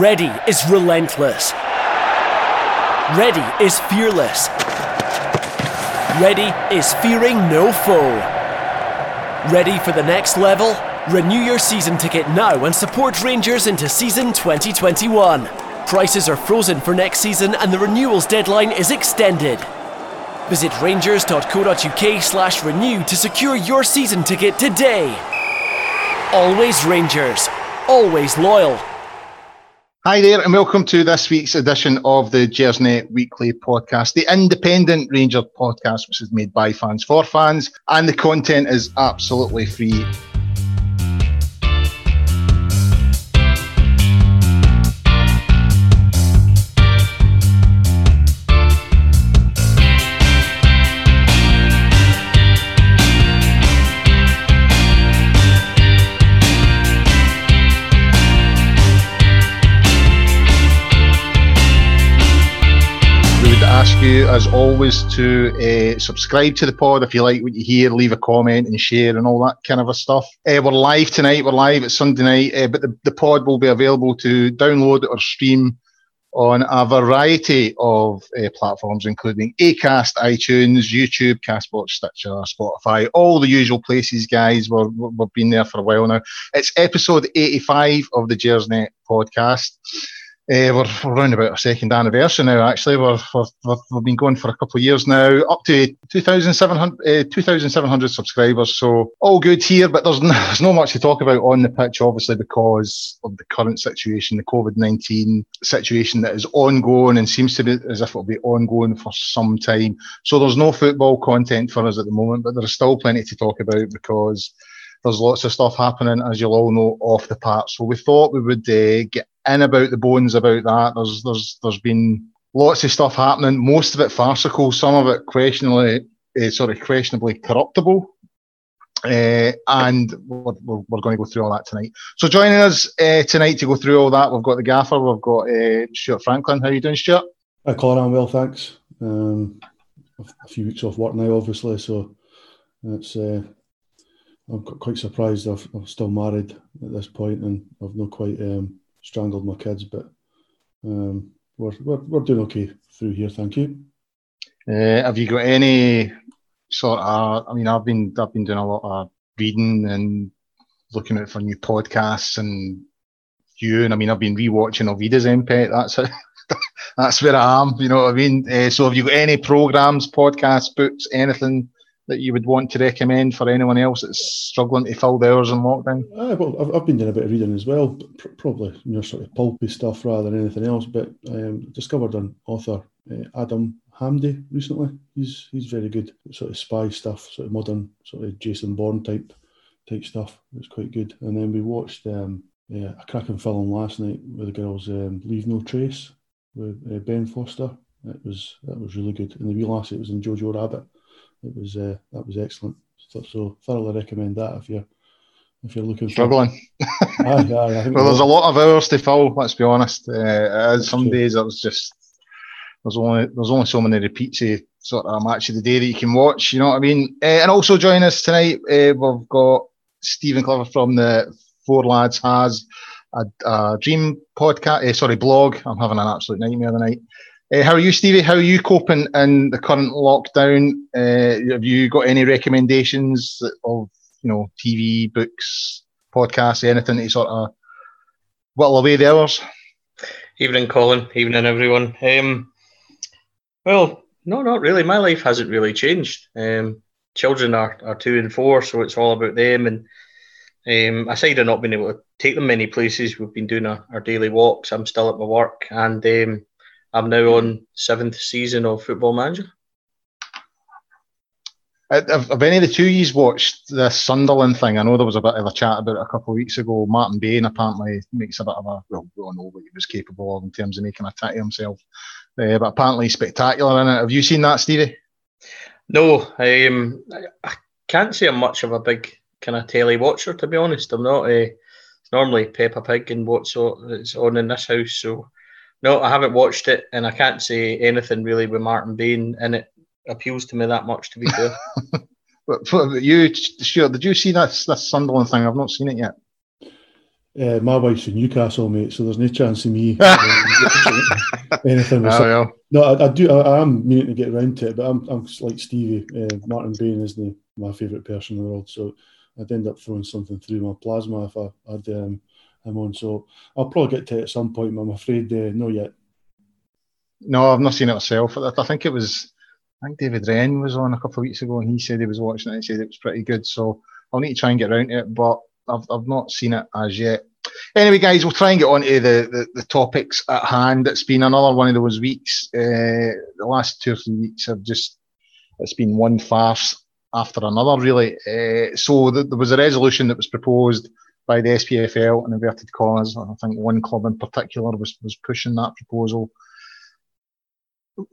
Ready is relentless. Ready is fearless. Ready is fearing no foe. Ready for the next level? Renew your season ticket now and support Rangers into season 2021. Prices are frozen for next season and the renewals deadline is extended. Visit rangers.co.uk slash renew to secure your season ticket today. Always Rangers. Always loyal. Hi there, and welcome to this week's edition of the Gersnet Weekly Podcast, the independent Ranger podcast, which is made by fans for fans, and the content is absolutely free. You, as always, to uh, subscribe to the pod if you like what you hear, leave a comment and share and all that kind of a stuff. Uh, we're live tonight. We're live. It's Sunday night, uh, but the, the pod will be available to download or stream on a variety of uh, platforms, including Acast, iTunes, YouTube, Castbox, Stitcher, Spotify, all the usual places, guys. We're, we've been there for a while now. It's episode 85 of the Gersnet podcast. Uh, we're, around about our second anniversary now, actually. We have been going for a couple of years now, up to 2,700, uh, 2,700 subscribers. So all good here, but there's, no, there's not much to talk about on the pitch, obviously, because of the current situation, the COVID 19 situation that is ongoing and seems to be as if it'll be ongoing for some time. So there's no football content for us at the moment, but there's still plenty to talk about because there's lots of stuff happening, as you'll all know, off the park. So we thought we would uh, get in about the bones about that. There's there's there's been lots of stuff happening. Most of it farcical, some of it questionably, uh, sort of questionably corruptible. Uh, and we're, we're, going to go through all that tonight. So joining us uh, tonight to go through all that, we've got the gaffer, we've got uh, Stuart Franklin. How are you doing, Stuart? Hi, Colin. I'm well, thanks. Um, a few weeks off work now, obviously, so it's I'm quite surprised i am still married at this point and I've not quite um, strangled my kids, but um, we're, we're, we're doing okay through here. Thank you. Uh, have you got any sort of? I mean, I've been I've been doing a lot of reading and looking out for new podcasts and you and I mean I've been rewatching Auf Wiedersehen, Pet. That's it. That's where I am. You know what I mean? Uh, so have you got any programs, podcasts, books, anything that you would want to recommend for anyone else that's struggling to fill the hours in lockdown? Uh, well, I've, I've, been doing a bit of reading as well, pr- probably you know sort of pulpy stuff rather than anything else. But um, discovered an author, uh, Adam Hamdy, recently. He's he's very good, sort of spy stuff, sort of modern, sort of Jason Bourne type type stuff. It's quite good. And then we watched um, uh, a cracking film last night with the girls, um, Leave No Trace with uh, Ben Foster. It was that was really good. And the wee lassie, it was in Jojo Rabbit it was uh, that was excellent. So, so, thoroughly recommend that if you're if you're looking struggling. For... aye, aye, well, there's a lot of hours to fill. Let's be honest. Uh, some true. days it was just there's only there's only so many repeats of sort of a match of the day that you can watch. You know what I mean? Uh, and also join us tonight. Uh, we've got Stephen Clever from the Four Lads has a, a dream podcast. Uh, sorry, blog. I'm having an absolute nightmare tonight. Uh, how are you, Stevie? How are you coping in the current lockdown? Uh, have you got any recommendations of you know TV, books, podcasts, anything to sort of whittle away the hours? Evening, Colin. Evening, everyone. Um, well, no, not really. My life hasn't really changed. Um, children are, are two and four, so it's all about them. And um, aside of not being able to take them many places, we've been doing our, our daily walks. I'm still at my work, and um, I'm now on seventh season of Football Manager. Have, have any of the two yous watched the Sunderland thing? I know there was a bit of a chat about it a couple of weeks ago. Martin Bain apparently makes a bit of a well, we all know what he was capable of in terms of making a of himself, uh, but apparently spectacular in it. Have you seen that, Stevie? No, um, I can't say I'm much of a big kind of telly watcher to be honest. I'm not. Uh, it's normally Peppa Pig and what's on in this house, so no, I haven't watched it, and I can't say anything really with Martin Bain, and it appeals to me that much. To be fair. but, but you, sure, did you see that that Sunderland thing? I've not seen it yet. Uh, my wife's from Newcastle, mate, so there's no chance of me anything. Oh, yeah. No, I, I do. I, I, am meaning to get around to it, but I'm, I'm like Stevie. Uh, Martin Bain is the, my favourite person in the world, so I'd end up throwing something through my plasma if I had um, him on. So I'll probably get to it at some point, but I'm afraid uh, no yet. No, I've not seen it myself. I think it was. I think David Wren was on a couple of weeks ago, and he said he was watching it and said it was pretty good. So I'll need to try and get around to it, but I've, I've not seen it as yet. Anyway, guys, we'll try and get on to the, the, the topics at hand. It's been another one of those weeks. Uh, the last two or three weeks have just, it's been one farce after another, really. Uh, so the, there was a resolution that was proposed by the SPFL and inverted commas. I think one club in particular was, was pushing that proposal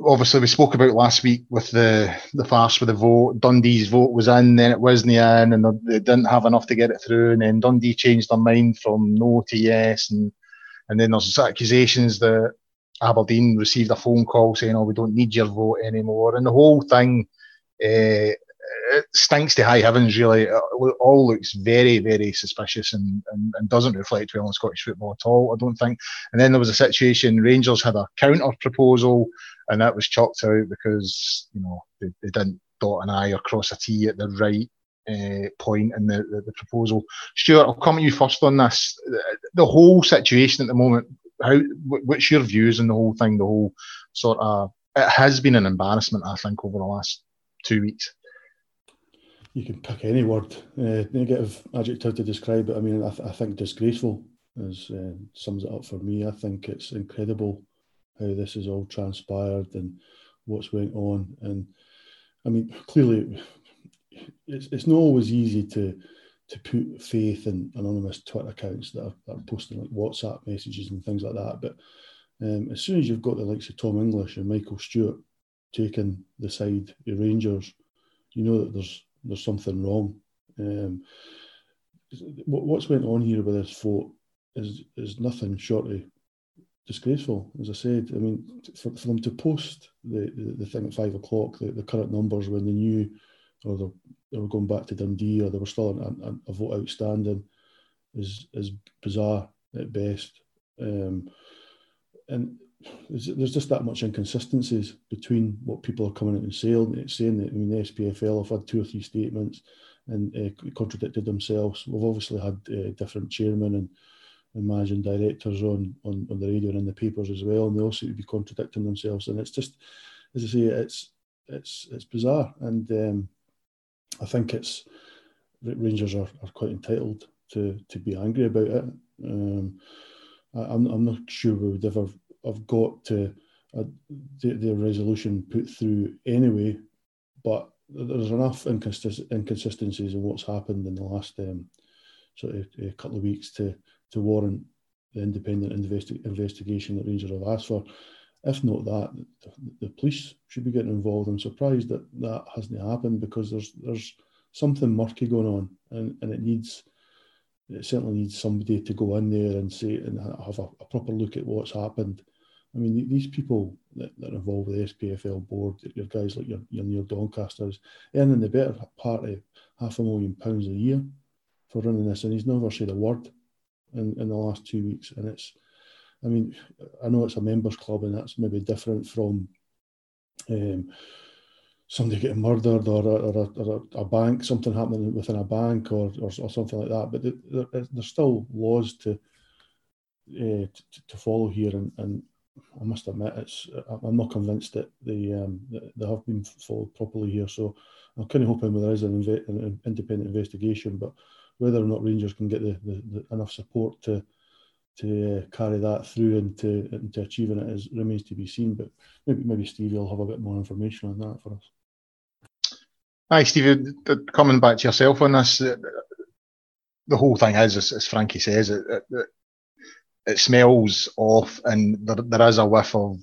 obviously we spoke about last week with the the farce with the vote. Dundee's vote was in, then it wasn't in, and they didn't have enough to get it through. And then Dundee changed their mind from no to yes, and and then there's accusations that Aberdeen received a phone call saying, "Oh, we don't need your vote anymore," and the whole thing. Uh, it stinks to high heavens, really. It all looks very, very suspicious and, and, and, doesn't reflect well on Scottish football at all, I don't think. And then there was a situation, Rangers had a counter proposal and that was chalked out because you know they, they didn't dot an I or cross a T at the right uh, point in the, the, the, proposal. Stuart, I'll come to you first on this. The whole situation at the moment. How? What's your views on the whole thing? The whole sort of it has been an embarrassment, I think, over the last two weeks. You can pick any word, uh, negative adjective to describe it. I mean, I, th- I think disgraceful is uh, sums it up for me. I think it's incredible how this has all transpired and what's went on. And I mean, clearly, it's it's not always easy to to put faith in anonymous Twitter accounts that are, that are posting like WhatsApp messages and things like that. But um, as soon as you've got the likes of Tom English and Michael Stewart taking the side of Rangers, you know that there's there's something wrong. Um, what, what's went on here with this vote is is nothing short of disgraceful, as I said. I mean, for, for them to post the, the, the thing at five o'clock, the, the current numbers when they knew, or they were going back to Dundee, or there were still a, a vote outstanding, is is bizarre at best. Um, and there's, there's, just that much inconsistencies between what people are coming out and saying. Saying that I mean, the SPFL have had two or three statements and uh, contradicted themselves. We've obviously had uh, different chairmen and and managing directors on, on, on the radio and in the papers as well, and they also seem to be contradicting themselves. And it's just, as I say, it's it's it's bizarre, and um, I think it's Rangers are, are quite entitled to to be angry about it. Um, I, I'm, I'm not sure we would ever have got to a, the, resolution put through anyway, but there's enough inconsist- inconsistencies in what's happened in the last um, sort of a couple of weeks to to warrant the independent investi- investigation that Rangers have asked for. If not that, the, the, police should be getting involved. I'm surprised that that hasn't happened because there's there's something murky going on, and, and it needs it certainly needs somebody to go in there and say and have a, a proper look at what's happened. I mean, these people that, that are involved with the SPFL board, your guys like your, your Neil Doncasters, earning the better part of half a million pounds a year for running this, and he's never said a word in, in the last two weeks. And it's, I mean, I know it's a members club and that's maybe different from um, somebody getting murdered or, a, or, a, or a, bank, something happening within a bank or, or, something like that. But there, there's still laws to, uh, to, to follow here, and, and I must admit, it's I'm not convinced that they um, they have been followed properly here. So I'm kind of hoping there is an, inve- an independent investigation, but whether or not Rangers can get the, the, the enough support to to uh, carry that through and to, into achieving it is remains to be seen. But maybe maybe Stevie will have a bit more information on that for us. Hi, Stevie. Coming back to yourself on this, the whole thing is, as, as Frankie says, it, it, it, smells off, and there, there is a whiff of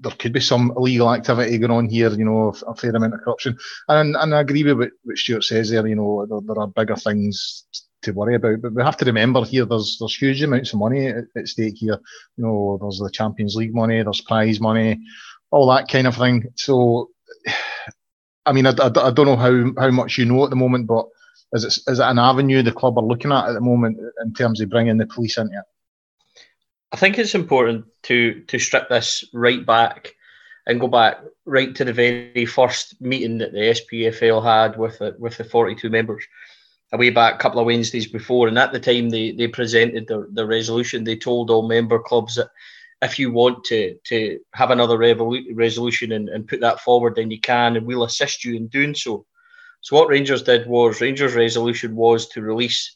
there could be some illegal activity going on here, you know, a fair amount of corruption. And, and I agree with what, what Stuart says there, you know, there, there, are bigger things to worry about. But we have to remember here there's there's huge amounts of money at, at stake here. You know, there's the Champions League money, there's prize money, all that kind of thing. So, I mean, I, I, I don't know how, how much you know at the moment, but Is it, is it an avenue the club are looking at at the moment in terms of bringing the police into it? I think it's important to to strip this right back and go back right to the very first meeting that the SPFL had with the, with the 42 members way back a couple of Wednesdays before. And at the time they, they presented the, the resolution, they told all member clubs that if you want to to have another revolu- resolution and, and put that forward, then you can, and we'll assist you in doing so. So what Rangers did was Rangers' resolution was to release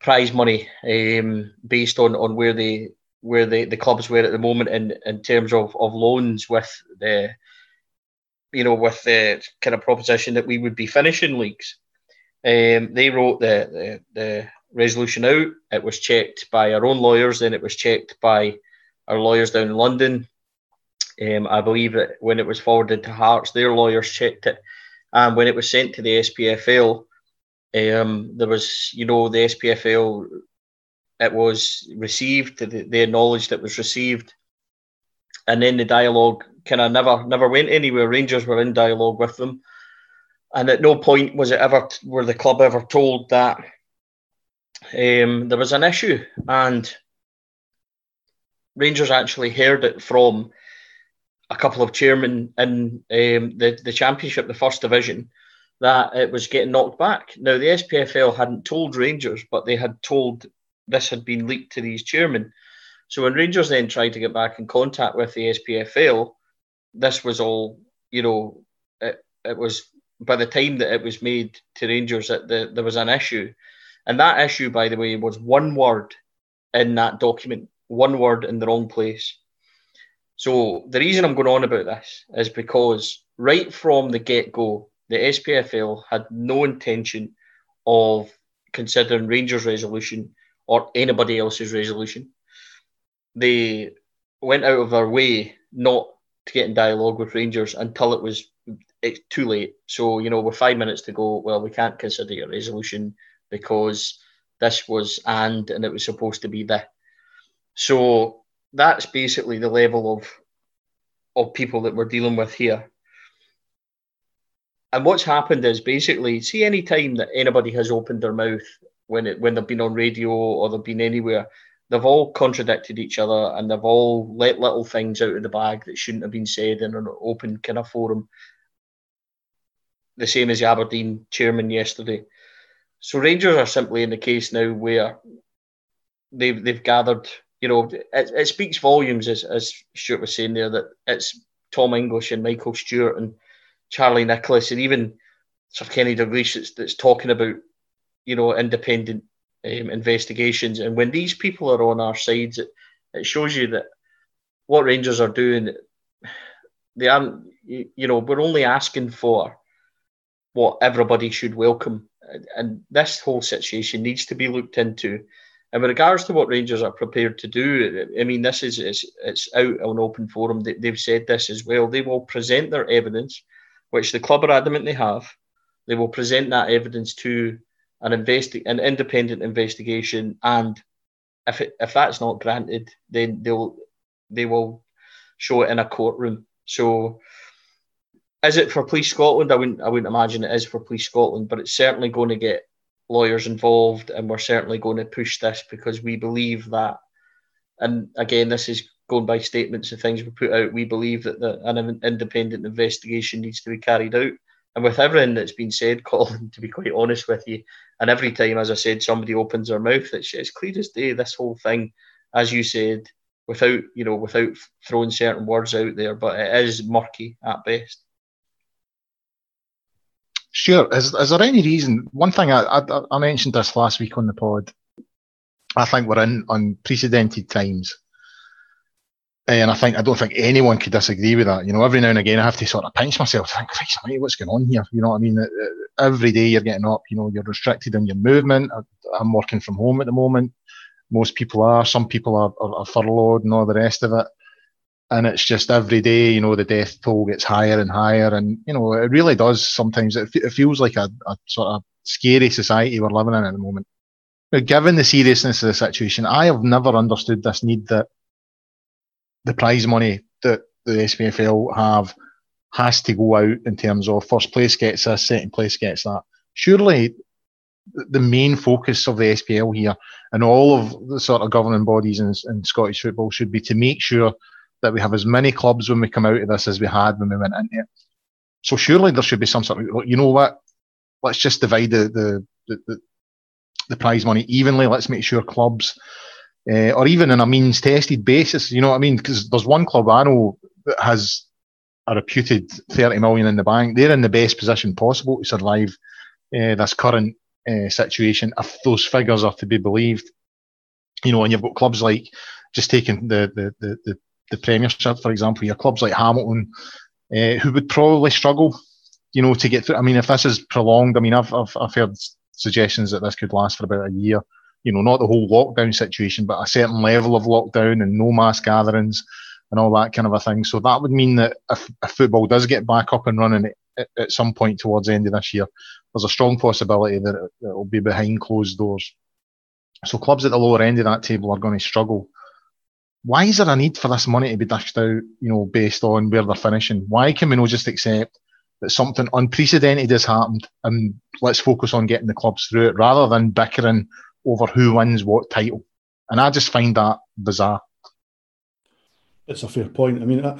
prize money um, based on, on where they where the, the clubs were at the moment in, in terms of, of loans with the you know with the kind of proposition that we would be finishing leagues. Um, they wrote the, the, the resolution out. It was checked by our own lawyers, then it was checked by our lawyers down in London. Um, I believe that when it was forwarded to Hearts, their lawyers checked it, and when it was sent to the SPFL, um, there was, you know, the SPFL, it was received. They acknowledged it was received, and then the dialogue kind of never, never went anywhere. Rangers were in dialogue with them, and at no point was it ever were the club ever told that um, there was an issue, and Rangers actually heard it from a couple of chairmen in um, the, the championship, the first division, that it was getting knocked back. Now, the SPFL hadn't told Rangers, but they had told this had been leaked to these chairmen. So when Rangers then tried to get back in contact with the SPFL, this was all, you know, it, it was by the time that it was made to Rangers that the, there was an issue. And that issue, by the way, was one word in that document one word in the wrong place. So the reason I'm going on about this is because right from the get go, the SPFL had no intention of considering Rangers' resolution or anybody else's resolution. They went out of their way not to get in dialogue with Rangers until it was it's too late. So, you know, with five minutes to go, well, we can't consider your resolution because this was and and it was supposed to be the. So that's basically the level of of people that we're dealing with here. And what's happened is basically, see, any time that anybody has opened their mouth when it when they've been on radio or they've been anywhere, they've all contradicted each other and they've all let little things out of the bag that shouldn't have been said in an open kind of forum. The same as the Aberdeen chairman yesterday. So Rangers are simply in the case now where they've they've gathered you know, it, it speaks volumes, as, as Stuart was saying there, that it's Tom English and Michael Stewart and Charlie Nicholas and even Sir Kenny Dalglish that's, that's talking about, you know, independent um, investigations. And when these people are on our sides, it, it shows you that what Rangers are doing, they aren't, you know, we're only asking for what everybody should welcome. And this whole situation needs to be looked into and with regards to what Rangers are prepared to do, I mean, this is it's, it's out on open forum. They, they've said this as well. They will present their evidence, which the club are adamant they have. They will present that evidence to an investi- an independent investigation, and if it, if that's not granted, then they'll they will show it in a courtroom. So, is it for Police Scotland? I wouldn't I wouldn't imagine it is for Police Scotland, but it's certainly going to get lawyers involved, and we're certainly going to push this because we believe that. And again, this is going by statements and things we put out. We believe that the, an independent investigation needs to be carried out. And with everything that's been said, Colin, to be quite honest with you, and every time, as I said, somebody opens their mouth, it's, it's clear as day. This whole thing, as you said, without you know, without throwing certain words out there, but it is murky at best. Sure. Is, is there any reason? One thing I, I, I mentioned this last week on the pod. I think we're in unprecedented times. And I think I don't think anyone could disagree with that. You know, every now and again I have to sort of pinch myself, think, what's going on here? You know what I mean? Uh, uh, every day you're getting up, you know, you're restricted in your movement. I'm working from home at the moment. Most people are. Some people are, are, are furloughed and all the rest of it and it's just every day, you know, the death toll gets higher and higher, and you know, it really does. Sometimes it, it feels like a, a, sort of scary society we're living in at the moment. But given the seriousness of the situation, I have never understood this need that the prize money that the SPFL have has to go out in terms of first place gets this, second place gets that. Surely the main focus of the SPL here and all of the sort of governing bodies in, in Scottish football should be to make sure that we have as many clubs when we come out of this as we had when we went into it. So surely there should be some sort of, you know what, let's just divide the, the, the, the, prize money evenly. Let's make sure clubs, uh, or even on a means tested basis, you know what I mean? Because there's one club I know that has a reputed 30 million in the bank. They're in the best position possible to survive uh, this current uh, situation if those figures are to be believed. You know, and you've got clubs like just taking the the the, the, the Premiership, for example, your clubs like Hamilton, uh, who would probably struggle, you know, to get through. I mean, if this is prolonged, I mean, I've, I've, I've heard suggestions that this could last for about a year. You know, not the whole lockdown situation, but a certain level of lockdown and no mass gatherings and all that kind of a thing. So that would mean that if, if football does get back up and running at, at, some point towards the end of this year, there's a strong possibility that it, it will be behind closed doors. So clubs at the lower end of that table are going to struggle why is there a need for this money to be dished out, you know, based on where they're finishing? Why can we not just accept that something unprecedented has happened and let's focus on getting the clubs through it rather than bickering over who wins what title? And I just find that bizarre. It's a fair point. I mean, uh,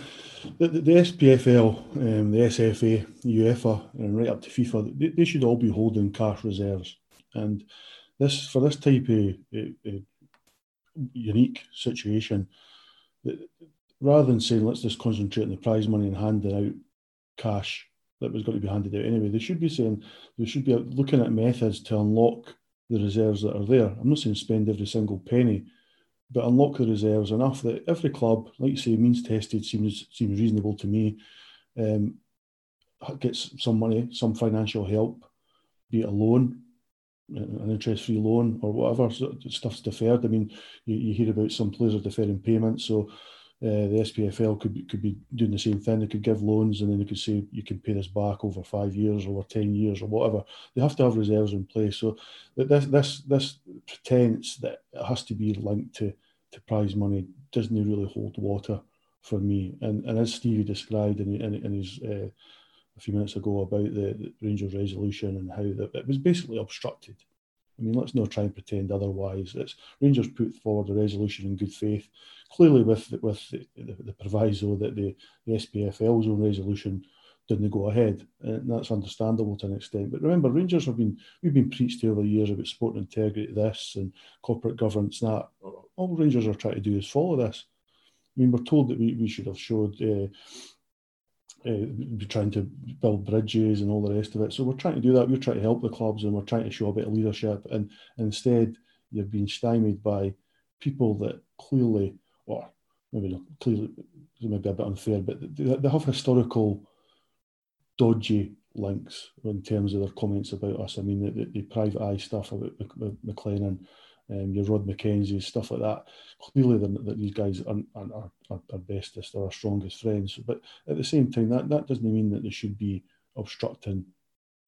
the, the, the, SPFL, um, the SFA, UEFA, and right up to FIFA, they, they, should all be holding cash reserves. And this for this type of uh, uh, unique situation. Rather than saying let's just concentrate on the prize money and handing out cash that was going to be handed out anyway, they should be saying they should be looking at methods to unlock the reserves that are there. I'm not saying spend every single penny, but unlock the reserves enough that every club, like you say, means tested seems seems reasonable to me. Um, gets some money, some financial help, be it a loan, an interest-free loan or whatever stuff's deferred. I mean, you, you hear about some players are deferring payments, so uh, the SPFL could be, could be doing the same thing. They could give loans and then they could say you can pay this back over five years, over ten years, or whatever. They have to have reserves in place. So this this this pretense that it has to be linked to to prize money doesn't really hold water for me. And and as Stevie described in, in, in his uh, few minutes ago about the, the Rangers resolution and how the, it was basically obstructed. I mean, let's not try and pretend otherwise. It's Rangers put forward a resolution in good faith, clearly with with the, the, the proviso that the, the SPFL's own resolution didn't go ahead, and that's understandable to an extent. But remember, Rangers have been we've been preached over the years about sport integrity, this and corporate governance. That all Rangers are trying to do is follow this. I mean, we're told that we, we should have showed uh, uh, trying to build bridges and all the rest of it. So we're trying to do that. We're trying to help the clubs and we're trying to show a bit of leadership. And, instead, you've been stymied by people that clearly, or maybe not clearly, it may be a bit unfair, but they, they have historical dodgy links in terms of their comments about us. I mean, the, the, the private eye stuff about McLennan um, your Rod McKenzie, stuff like that. Clearly, that these guys are, are, are, are bestest or our strongest friends. But at the same time, that, that doesn't mean that they should be obstructing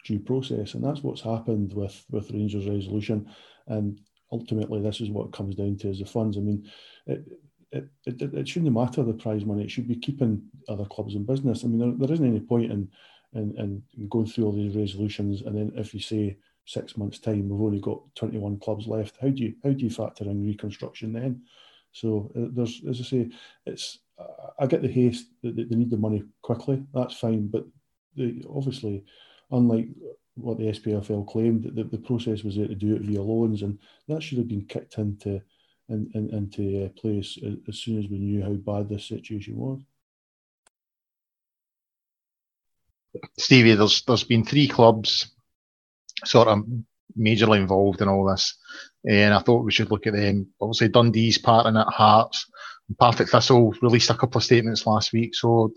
due process. And that's what's happened with, with Rangers resolution. And ultimately, this is what comes down to is the funds. I mean, it, it, it, it shouldn't matter the prize money. It should be keeping other clubs in business. I mean, there, there isn't any point in, in, in going through all these resolutions and then if you say six months' time, we've only got 21 clubs left. How do you how do you factor in reconstruction then? So uh, there's, as I say, it's I get the haste that they need the money quickly. That's fine, but they, obviously, unlike what the SPFL claimed, the, the process was there to do it via loans, and that should have been kicked into in, in, into uh, place as, as soon as we knew how bad this situation was. Stevie, there's there's been three clubs sort of majorly involved in all this. And I thought we should look at them. Obviously, Dundee's part in it, Hearts. Partick Thistle released a couple of statements last week. So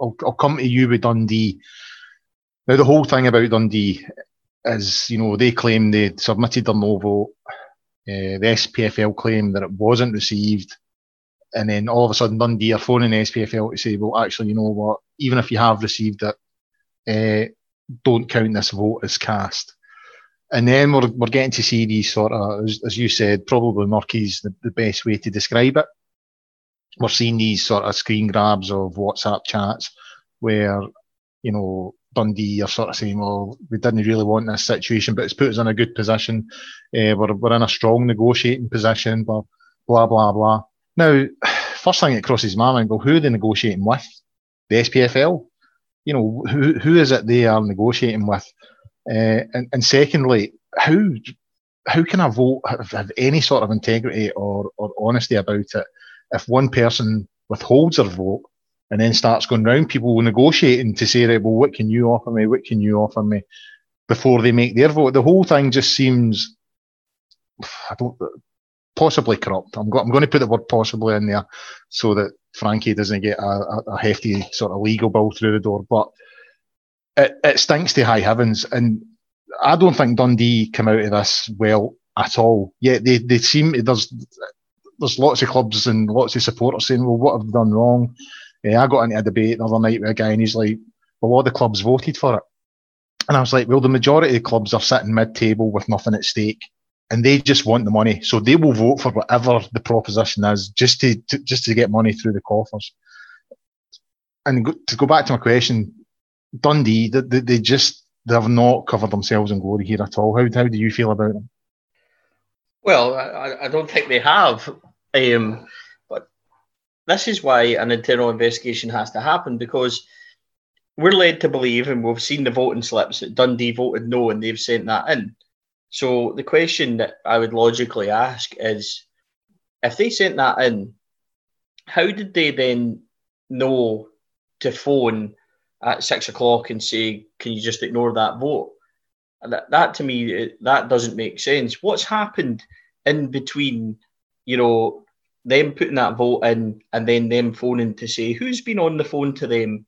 I'll, I'll come to you with Dundee. Now, the whole thing about Dundee is, you know, they claim they submitted their no vote. Uh, the SPFL claimed that it wasn't received. And then all of a sudden, Dundee are phoning the SPFL to say, well, actually, you know what? Even if you have received it, uh, don't count this vote as cast. And then we're, we're getting to see these sort of, as, as you said, probably murky's the, the best way to describe it. We're seeing these sort of screen grabs of WhatsApp chats where, you know, Dundee are sort of saying, well, we didn't really want this situation, but it's put us in a good position. Uh, we're, we're in a strong negotiating position, blah, blah, blah, blah. Now, first thing that crosses my mind, well, who are they negotiating with? The SPFL? You know, who, who is it they are negotiating with? Uh, and, and secondly, how how can a vote have, have any sort of integrity or, or honesty about it if one person withholds their vote and then starts going round people negotiating to say, right, well, what can you offer me? What can you offer me? Before they make their vote. The whole thing just seems, I don't, possibly corrupt. I'm, go, I'm going to put the word possibly in there so that Frankie doesn't get a, a, hefty sort of legal bill through the door. But it, it stinks to high heavens. And I don't think Dundee come out of this well at all. Yeah, they, they seem, there's, there's lots of clubs and lots of supporters saying, well, what have we done wrong? Yeah, I got into a debate the other night with a guy, and he's like, "Well, all the clubs voted for it," and I was like, "Well, the majority of clubs are sitting mid-table with nothing at stake, and they just want the money, so they will vote for whatever the proposition is, just to, to just to get money through the coffers." And go, to go back to my question, Dundee, they, they, just they have not covered themselves in glory here at all. How how do you feel about them? Well, I, I don't think they have. Um, but this is why an internal investigation has to happen because we're led to believe, and we've seen the voting slips that Dundee voted no, and they've sent that in. So the question that I would logically ask is, if they sent that in, how did they then know to phone at six o'clock and say, "Can you just ignore that vote?" That, that to me, eh, that doesn't make sense. What's happened in between, you know, them putting that vote in and then them phoning to say who's been on the phone to them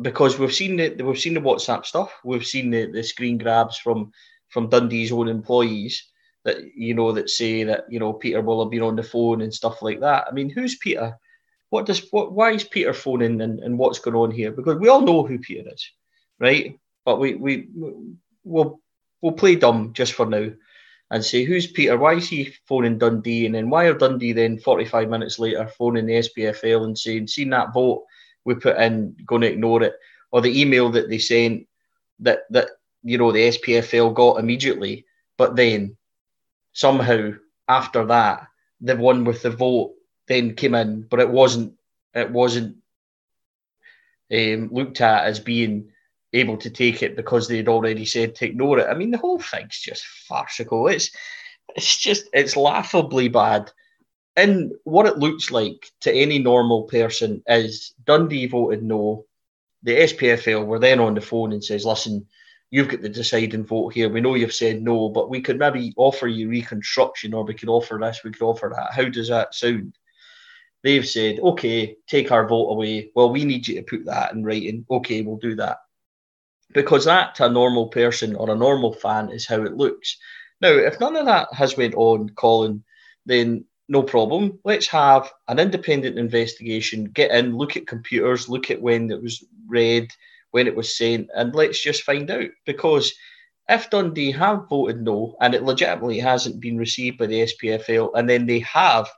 because we've seen the we've seen the WhatsApp stuff, we've seen the, the screen grabs from from Dundee's own employees that you know that say that you know Peter will have been on the phone and stuff like that. I mean, who's Peter? What does what? Why is Peter phoning and, and what's going on here? Because we all know who Peter is, right? But we we we'll we'll play dumb just for now and say, Who's Peter? Why is he phoning Dundee? And then why are Dundee then 45 minutes later phoning the SPFL and saying, Seen that vote we put in, going to ignore it? Or the email that they sent that, that you know, the SPFL got immediately, but then somehow after that, the one with the vote then came in, but it wasn't it wasn't um, looked at as being able to take it because they'd already said to ignore it. I mean, the whole thing's just farcical. It's it's just it's laughably bad. And what it looks like to any normal person is Dundee voted no. The SPFL were then on the phone and says, "Listen, you've got the deciding vote here. We know you've said no, but we could maybe offer you reconstruction, or we could offer this, we could offer that. How does that sound?" They've said, "Okay, take our vote away. Well, we need you to put that in writing. Okay, we'll do that." because that to a normal person or a normal fan is how it looks. Now, if none of that has went on, Colin, then no problem. Let's have an independent investigation. Get in, look at computers, look at when it was read, when it was saying, and let's just find out. Because if Dundee have voted no, and it legitimately hasn't been received by the SPFL, and then they have,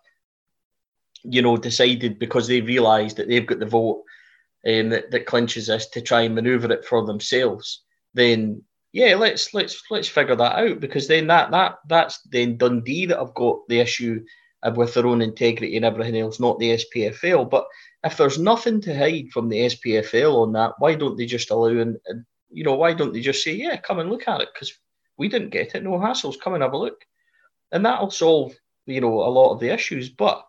you know, decided because they realised that they've got the vote um, that, that clinches this to try and manoeuvre it for themselves, then yeah, let's let's let's figure that out because then that that that's then Dundee that have got the issue Uh, with their own integrity and everything else, not the SPFL. But if there's nothing to hide from the SPFL on that, why don't they just allow and, and you know why don't they just say yeah, come and look at it because we didn't get it, no hassles, come and have a look, and that'll solve you know a lot of the issues. But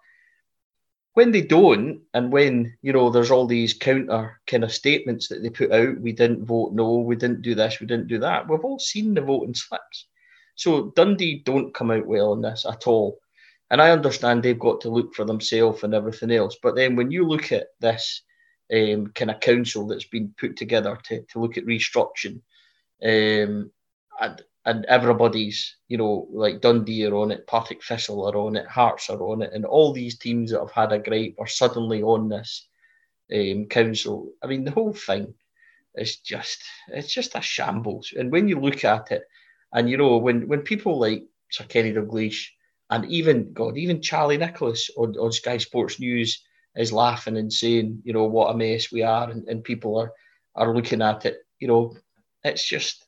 when they don't, and when you know there's all these counter kind of statements that they put out, we didn't vote no, we didn't do this, we didn't do that. We've all seen the voting slips. So Dundee don't come out well in this at all. And I understand they've got to look for themselves and everything else. But then when you look at this um, kind of council that's been put together to, to look at restructuring, um, and and everybody's, you know, like Dundee are on it, Partick Thistle are on it, Hearts are on it, and all these teams that have had a great are suddenly on this um, council. I mean, the whole thing is just it's just a shambles. And when you look at it, and you know, when when people like Sir Kenny Dalglish and even God, even Charlie Nicholas on, on Sky Sports News is laughing and saying, you know, what a mess we are, and, and people are are looking at it you know, it's just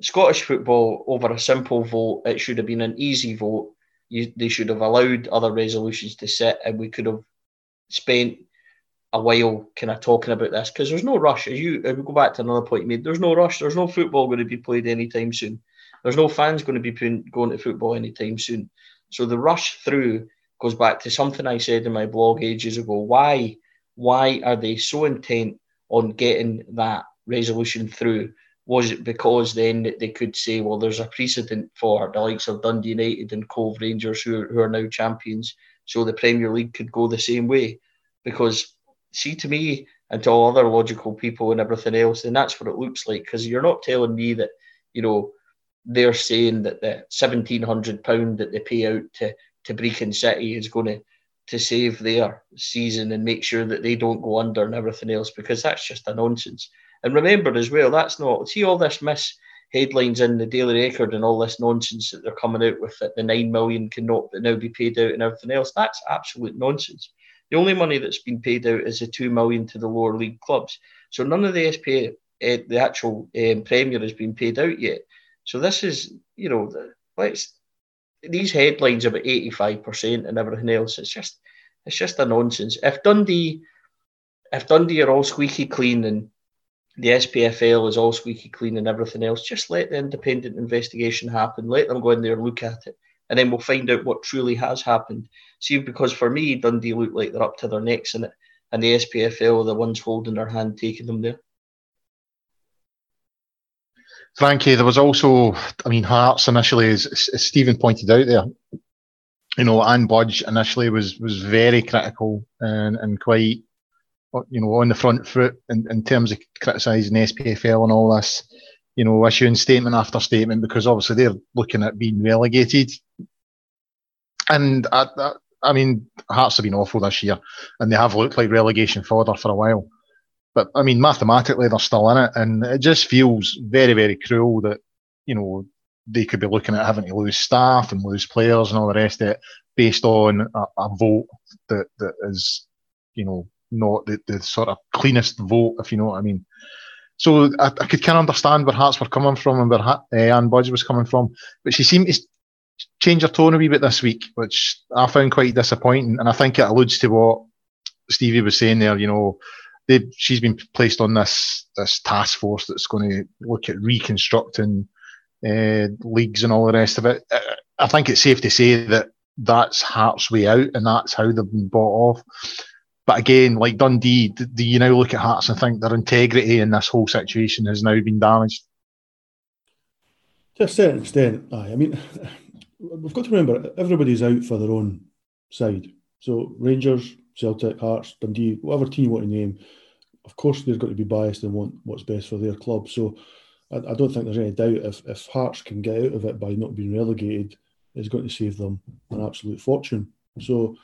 Scottish football over a simple vote. It should have been an easy vote. You, they should have allowed other resolutions to sit, and we could have spent a while kind of talking about this because there's no rush. As you if we go back to another point you made, there's no rush. There's no football going to be played anytime soon. There's no fans going to be going to football anytime soon. So the rush through goes back to something I said in my blog ages ago. Why why are they so intent on getting that resolution through? Was it because then they could say, well, there's a precedent for the likes of Dundee United and Cove Rangers who are, who are now champions, so the Premier League could go the same way? Because see, to me and to all other logical people and everything else, then that's what it looks like. Because you're not telling me that, you know, they're saying that the seventeen hundred pound that they pay out to to Brechin City is going to to save their season and make sure that they don't go under and everything else because that's just a nonsense. And remember as well, that's not see all this miss headlines in the Daily Record and all this nonsense that they're coming out with that the nine million cannot now be paid out and everything else. That's absolute nonsense. The only money that's been paid out is the two million to the lower league clubs. So none of the SPA, uh, eh, the actual um, Premier, has been paid out yet. So this is, you know, let's these headlines about 85% and everything else, it's just it's just a nonsense. If Dundee if Dundee are all squeaky clean and the SPFL is all squeaky clean and everything else, just let the independent investigation happen. Let them go in there, look at it, and then we'll find out what truly has happened. See, because for me, Dundee look like they're up to their necks in it, and the SPFL are the ones holding their hand, taking them there. Frankie, there was also, I mean, Hearts initially, as, as Stephen pointed out there, you know, Anne Budge initially was was very critical and, and quite, you know, on the front foot in, in terms of criticising SPFL and all this, you know, issuing statement after statement because obviously they're looking at being relegated. And I, I, I mean, Hearts have been awful this year and they have looked like relegation fodder for a while. But I mean, mathematically, they're still in it, and it just feels very, very cruel that you know they could be looking at having to lose staff and lose players and all the rest of it based on a, a vote that that is, you know, not the, the sort of cleanest vote, if you know what I mean. So I, I could kind of understand where Hearts were coming from and where uh, Anne Budge was coming from, but she seemed to change her tone a wee bit this week, which I found quite disappointing. And I think it alludes to what Stevie was saying there. You know, they she's been placed on this this task force that's going to look at reconstructing uh, leagues and all the rest of it. I think it's safe to say that that's Hearts' way out, and that's how they've been bought off. But again, like Dundee, do you now look at Hearts and think their integrity in this whole situation has now been damaged? To a certain extent, aye. I mean, we've got to remember everybody's out for their own side. So Rangers, Celtic, Hearts, Dundee, whatever team you want to name, of course they're going to be biased and want what's best for their club. So I, I, don't think there's any doubt if, if Hearts can get out of it by not being relegated, it's going to save them an absolute fortune. So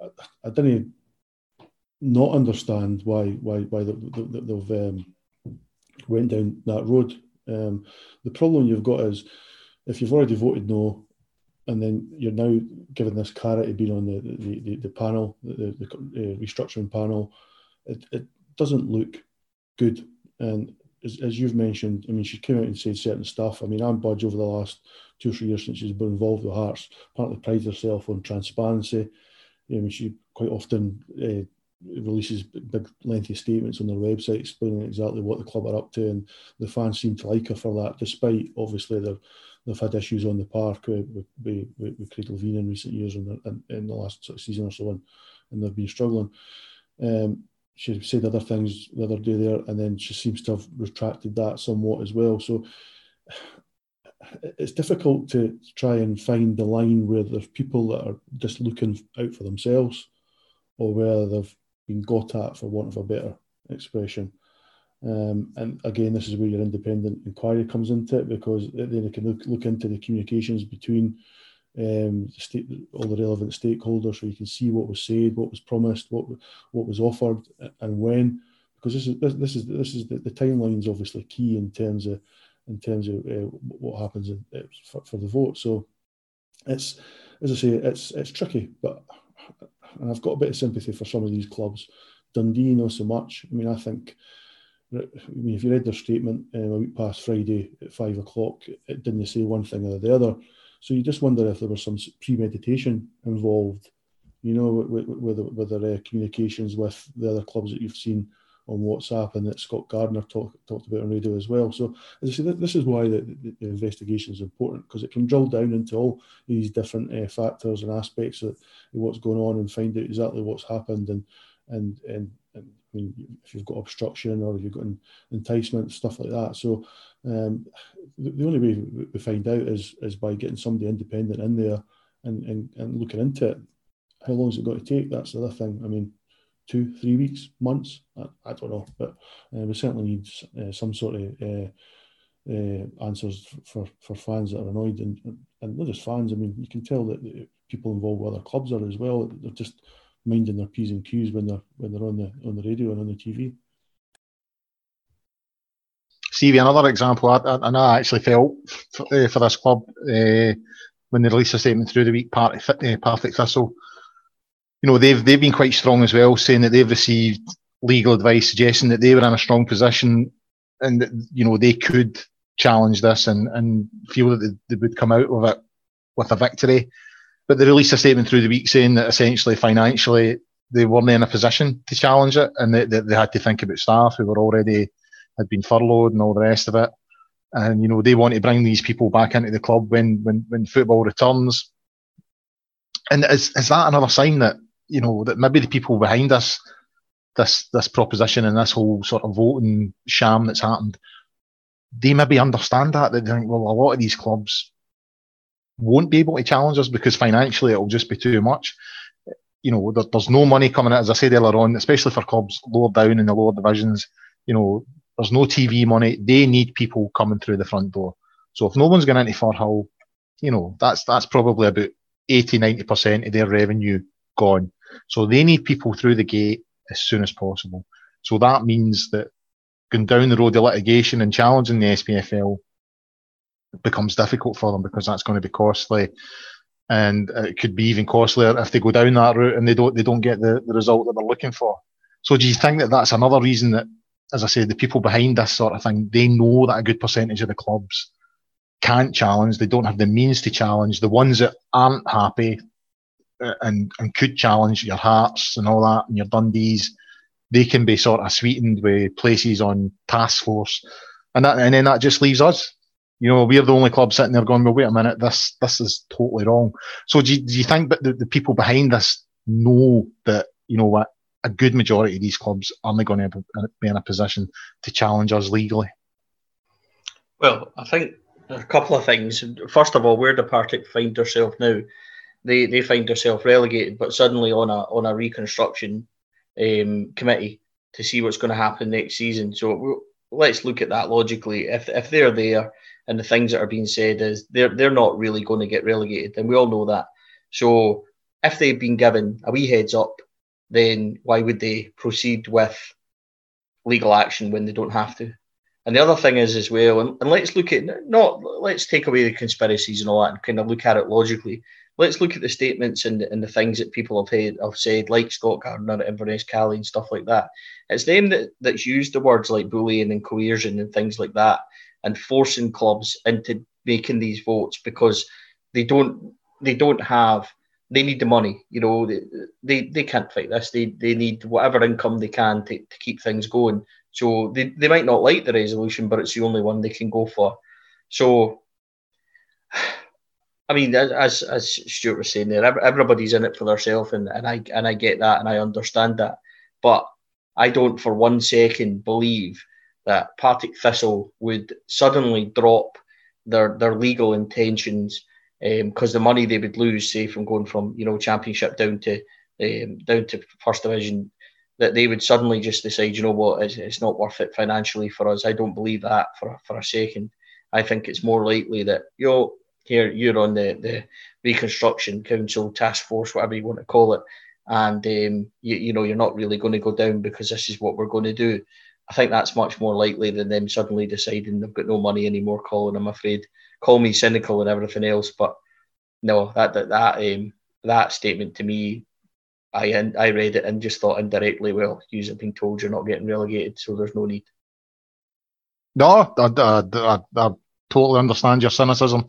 I, I didn't not understand why why why they, have um, went down that road. Um, the problem you've got is if you've already voted no and then you're now given this clarity being on the the, the, the panel, the, the restructuring panel. It, it doesn't look good. And as, as you've mentioned, I mean, she came out and said certain stuff. I mean, Anne Budge over the last two or three years since she's been involved with Hearts, partly prides herself on transparency. I mean, she quite often uh, releases big lengthy statements on their website explaining exactly what the club are up to, and the fans seem to like her for that, despite obviously their they've had issues on the park with with, with, in recent years and in, in, the last sort of season or so, and, and they've been struggling. Um, she said other things the other day there, and then she seems to have retracted that somewhat as well. So it's difficult to try and find the line where there's people that are just looking out for themselves, or where they've been got at, for want of a better expression. Um, and again, this is where your independent inquiry comes into it because then they can look, look into the communications between um, the state, all the relevant stakeholders, so you can see what was said, what was promised, what what was offered, and when. Because this is this, this is this is the, the timeline is obviously key in terms of in terms of uh, what happens in, uh, for, for the vote. So it's as I say, it's it's tricky, but and I've got a bit of sympathy for some of these clubs. Dundee, not so much. I mean, I think if you read their statement um, a week past Friday at five o'clock, it didn't say one thing or the other. So you just wonder if there was some premeditation involved, you know, with, with, with their uh, communications with the other clubs that you've seen on WhatsApp and that Scott Gardner talk, talked about on radio as well. So as I say, this is why the, the, the investigation is important because it can drill down into all these different uh, factors and aspects of what's going on and find out exactly what's happened and and and, and I mean, if you've got obstruction or if you've got enticement, stuff like that. So um, the, the, only way we find out is is by getting somebody independent in there and, and, and looking into it. How long is it going to take? That's the other thing. I mean, two, three weeks, months. I, I don't know, but uh, we certainly need uh, some sort of uh, uh, answers for, for fans that are annoyed, and, and not just fans. I mean, you can tell that people involved with other clubs are as well. They're just minding their p's and q's when they're when they're on the on the radio and on the TV. Stevie, another example. I, I, I actually felt for, uh, for this club uh, when they released a statement through the week, Partick, uh, Partick Thistle you know, they've they've been quite strong as well, saying that they've received legal advice suggesting that they were in a strong position and that, you know they could challenge this and, and feel that they, they would come out of it with a victory. But they released a statement through the week saying that essentially financially they weren't in a position to challenge it and that they, they, had to think about staff who were already had been furloughed and all the rest of it. And you know they want to bring these people back into the club when when when football returns. And is is that another sign that you know that maybe the people behind us this this proposition and this whole sort of voting sham that's happened, they maybe understand that. They think, well, a lot of these clubs won't be able to challenge us because financially it'll just be too much. You know, there, there's no money coming in, as I said earlier on, especially for clubs lower down in the lower divisions. You know, there's no TV money. They need people coming through the front door. So if no one's going into Firhill, you know, that's that's probably about 80, 90% of their revenue gone. So they need people through the gate as soon as possible. So that means that going down the road of litigation and challenging the SPFL becomes difficult for them because that's going to be costly. And it could be even costlier if they go down that route and they don't they don't get the, the result that they're looking for. So do you think that that's another reason that, as I said, the people behind this sort of thing, they know that a good percentage of the clubs can't challenge, they don't have the means to challenge. The ones that aren't happy, uh, and and could challenge your Hearts and all that and your Dundees, they can be sort of sweetened with places on task force, and that and then that just leaves us. You know, we're the only club sitting there going, well, wait a minute, this this is totally wrong. So do you, do you think that the, the people behind this know that you know what a good majority of these clubs aren't going to be in a position to challenge us legally? Well, I think a couple of things. First of all, where the Partick find herself now they they find themselves relegated, but suddenly on a on a reconstruction um, committee to see what's going to happen next season. So let's look at that logically. If if they're there and the things that are being said is they're they're not really going to get relegated, and we all know that. So if they've been given a wee heads up, then why would they proceed with legal action when they don't have to? And the other thing is as well, and, and let's look at not let's take away the conspiracies and all that and kind of look at it logically let's look at the statements and, and the things that people have, had, have said, like Scot Gardiner, Inverness Caley, and stuff like that. It's them that, that's used the words like bullying and coercion and things like that, and forcing clubs into making these votes because they don't they don't have they need the money. You know, they they, they can't fight this. They they need whatever income they can to, to keep things going. So they, they might not like the resolution, but it's the only one they can go for. So I mean, as as Stuart was saying there, everybody's in it for themselves, and, and I and I get that, and I understand that, but I don't for one second believe that Partick Thistle would suddenly drop their their legal intentions because um, the money they would lose, say from going from you know Championship down to um, down to First Division, that they would suddenly just decide, you know what, it's, it's not worth it financially for us. I don't believe that for for a second. I think it's more likely that you know here you're on the, the reconstruction council task force, whatever you want to call it, and um, you, you know you're not really going to go down because this is what we're going to do. I think that's much more likely than them suddenly deciding they've got no money anymore. Colin, I'm afraid, call me cynical and everything else, but no, that that that um, that statement to me, I I read it and just thought indirectly, well, you've been told you're not getting relegated, so there's no need. No, I, I, I totally understand your cynicism.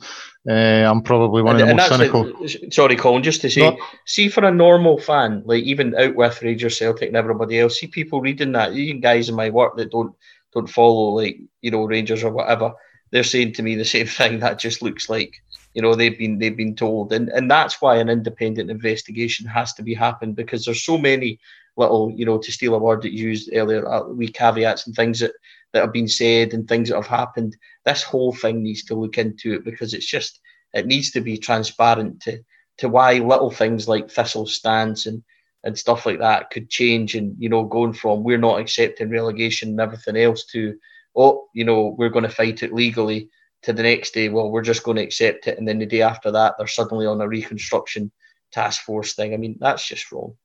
Uh, I'm probably one and, of the most cynical. sorry, Colin, just to say, no. see for a normal fan, like even out with Rangers, Celtic, and everybody else, see people reading that, even guys in my work that don't don't follow like you know Rangers or whatever, they're saying to me the same thing. That just looks like you know they've been they've been told, and and that's why an independent investigation has to be happened because there's so many little you know to steal a word that you used earlier, uh, we caveats and things that that have been said and things that have happened. This whole thing needs to look into it because it's just it needs to be transparent to to why little things like Thistle stance and and stuff like that could change and you know going from we're not accepting relegation and everything else to oh you know we're going to fight it legally to the next day. Well we're just going to accept it. And then the day after that they're suddenly on a reconstruction task force thing. I mean that's just wrong.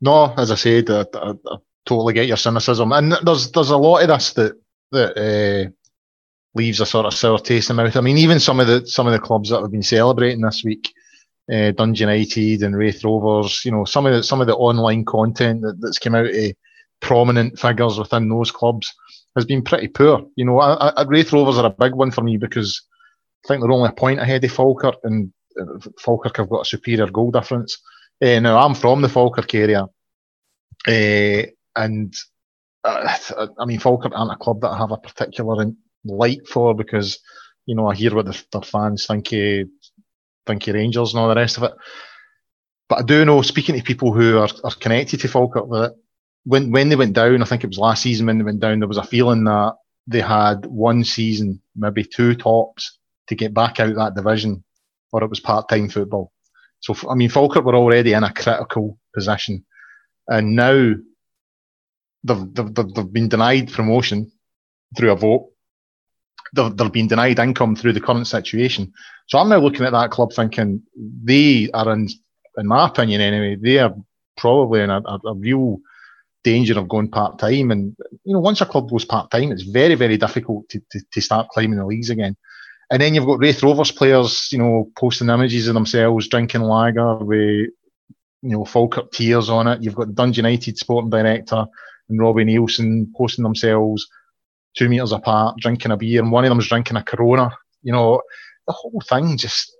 No as i said i, I, I totally get your cynicism. And there's there's a lot of this that that uh, leaves a sort of sour taste in the mouth i mean even some of the some of the clubs that have been celebrating this week uh, United and Raith Rovers. You know, some of the some of the online content that, that's come out of prominent figures within those clubs has been pretty poor. You know, I, I, Raith Rovers are a big one for me because I think they're only a point ahead of Falkirk, and uh, Falkirk have got a superior goal difference. Uh, now, I'm from the Falkirk area, uh, and uh, I mean, Falkirk aren't a club that I have a particular light for because, you know, I hear what the, their fans think of Thinky Rangers and all the rest of it. But I do know, speaking to people who are, are connected to Falkirk, that when when they went down, I think it was last season when they went down, there was a feeling that they had one season, maybe two tops, to get back out that division, or it was part time football. So I mean, Falkirk were already in a critical position, and now they've, they've, they've been denied promotion through a vote they're, they're being denied income through the current situation. So I'm now looking at that club thinking they are in, in my opinion anyway, they are probably in a, a, a real danger of going part time. And you know, once a club goes part time, it's very, very difficult to, to, to, start climbing the leagues again. And then you've got Raith Rovers players, you know, posting images of themselves drinking lager with, you know, Falkirk tears on it. You've got Dundee United sporting director and Robbie Neilson posting themselves two meters apart, drinking a beer, and one of them's drinking a Corona. You know, the whole thing just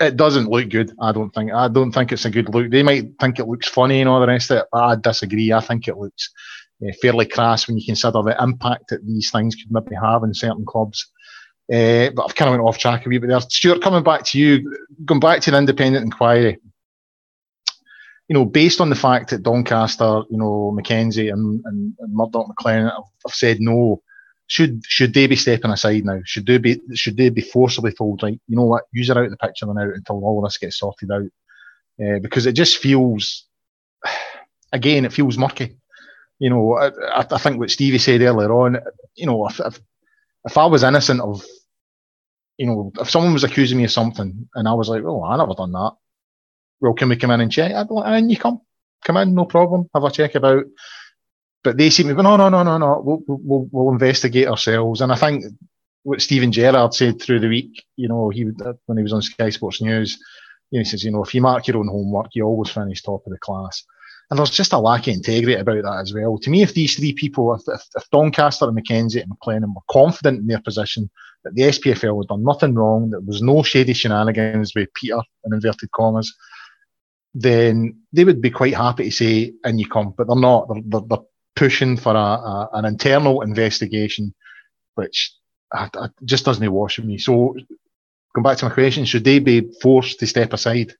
it doesn't look good. I don't think. I don't think it's a good look. They might think it looks funny and all the rest of it, but I disagree. I think it looks uh, fairly crass when you consider the impact that these things could maybe have in certain clubs. Uh, but I've kind of went off track a wee bit there. Stuart, coming back to you, going back to the independent inquiry you know, based on the fact that Doncaster, you know, McKenzie and, and, and Murdoch MacLennan have, have, said no, should should they be stepping aside now? Should they be should they be forcibly told, right, you know what, use her out of the picture and out until all of this gets sorted out? Uh, because it just feels, again, it feels murky. You know, I, I think what Stevie said earlier on, you know, if, if, if I was innocent of, you know, if someone was accusing me of something and I was like, oh, I never done that, well, can we come in and check? I'd like, and you come, come in, no problem, have a check about. But they seem to go, no, no, no, no, no, we'll, we'll, we'll investigate ourselves. And I think what Steven Gerrard said through the week, you know, he when he was on Sky Sports News, you know, he says, you know, if you mark your own homework, you always finish top of the class. And there's just a lack of integrity about that as well. To me, if these three people, if, if, Doncaster and McKenzie and MacLennan were confident in their position, that the SPFL had done nothing wrong, that there was no shady shenanigans with Peter, in inverted commas, then they would be quite happy to say, in you come, but they're not. They're, they're, they're pushing for a, a, an internal investigation, which I, I just doesn't wash with me. So, going back to my question, should they be forced to step aside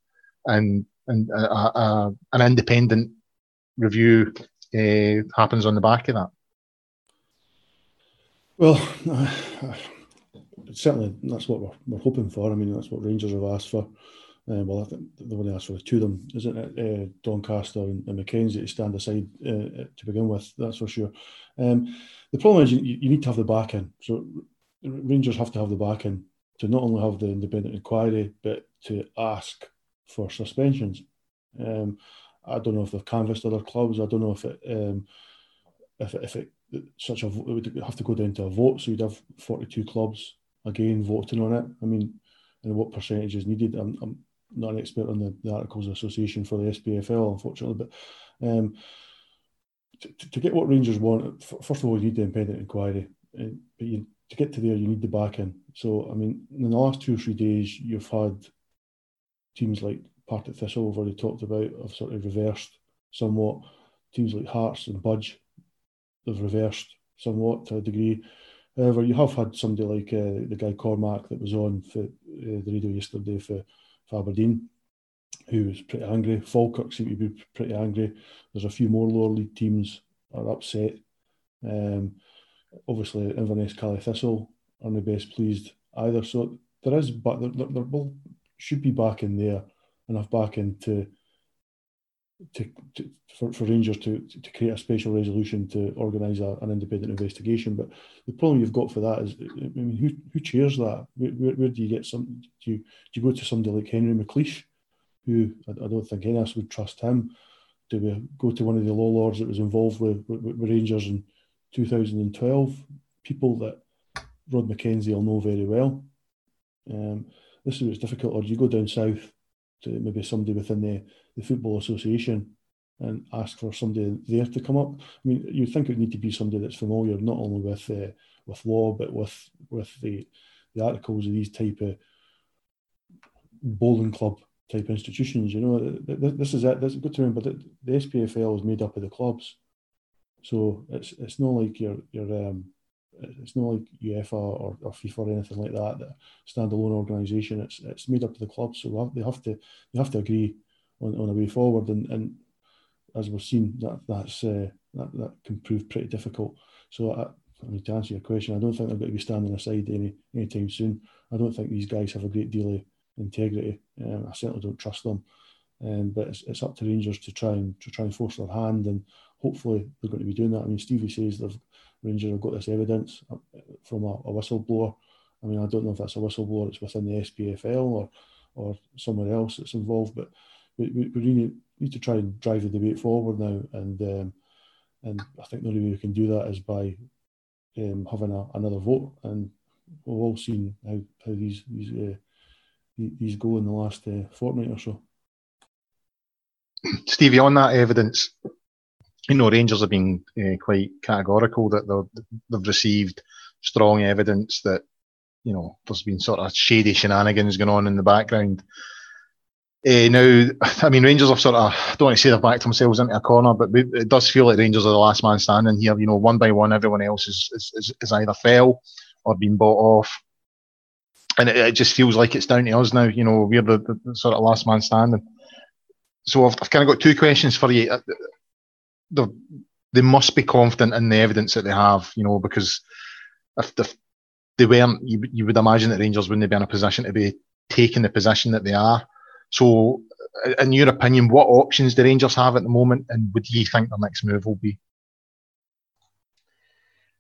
and, and an independent review uh, happens on the back of that? Well, uh, certainly that's what we're, we're hoping for. I mean, that's what Rangers have asked for. Uh, well, I think the one asked for two of them, isn't it? Uh, Doncaster and, and McKenzie to stand aside uh, to begin with, that's for sure. Um, the problem is you, you need to have the back in. So Rangers have to have the back in to not only have the independent inquiry, but to ask for suspensions. Um, I don't know if they've canvassed other clubs. I don't know if it, um, if it, if it such a it would have to go down to a vote. So you'd have forty two clubs again voting on it. I mean, and what percentage is needed? I'm, I'm not an expert on the, the Articles Association for the SPFL, unfortunately, but um, to, to, get what Rangers want, first of all, you need the independent inquiry. Uh, but you, to get to there, you need the backing. So, I mean, in the last two or three days, you've had teams like Partick Thistle, we've already talked about, have sort of reversed somewhat. Teams like Hearts and Budge, they've reversed somewhat to a degree. However, you have had somebody like uh, the guy Cormack that was on for uh, the radio yesterday for, Aberdeen, who was pretty angry. Falkirk seemed to be pretty angry. There's a few more lower league teams are upset. Um, obviously, Inverness, Caley Thistle aren't the best pleased either. So there is, but there, there, there will, should be back in there enough back into to, to, for, for Rangers to, to create a special resolution to organise a, an independent investigation. But the problem you've got for that is, I mean, who, who chairs that? Where, where, where do you get some? Do you, do you go to somebody like Henry McLeish, who I, I, don't think any of us would trust him? Do we go to one of the law lords that was involved with, with, with Rangers in 2012? People that Rod McKenzie will know very well. Um, this is what's difficult. Or do you go down south to maybe somebody within the, the Football Association and ask for somebody there to come up. I mean, you'd think it would need to be somebody that's familiar not only with uh, with law but with with the the articles of these type of bowling club type institutions. You know, this is it. This good to remember that the SPFL is made up of the clubs, so it's it's not like you're you're um, it's not like UEFA or, or FIFA or anything like that, that standalone organisation. It's it's made up of the clubs, so they have to they have to agree on, on a way forward. And, and as we've seen, that that's uh, that, that can prove pretty difficult. So I, I mean, to answer your question, I don't think they're going to be standing aside any anytime soon. I don't think these guys have a great deal of integrity. Um, I certainly don't trust them. Um, but it's, it's up to Rangers to try and to try and force their hand, and hopefully they're going to be doing that. I mean, Stevie says they've Rangers have got this evidence uh, from a, a whistleblower. I mean, I don't know if that's a whistleblower that's within the SPFL or or somewhere else that's involved, but we, we, we really need to try and drive the debate forward now. And um, and I think the only way we can do that is by um, having a, another vote. And we've all seen how, how these these uh, these go in the last uh, fortnight or so. Stevie, on that evidence, you know, Rangers have been uh, quite categorical that they've received strong evidence that, you know, there's been sort of shady shenanigans going on in the background. Uh, now, I mean, Rangers have sort of, I don't want to say they've backed themselves into a corner, but it does feel like Rangers are the last man standing here. You know, one by one, everyone else is, is, is either fell or been bought off. And it, it, just feels like it's down to us now. You know, we're the, the, sort of last man standing. So I've, I've, kind of got two questions for you they must be confident in the evidence that they have, you know, because if, if they weren't, you, you would imagine that Rangers wouldn't be in a position to be taking the position that they are. So, in your opinion, what options do Rangers have at the moment, and would you think their next move will be?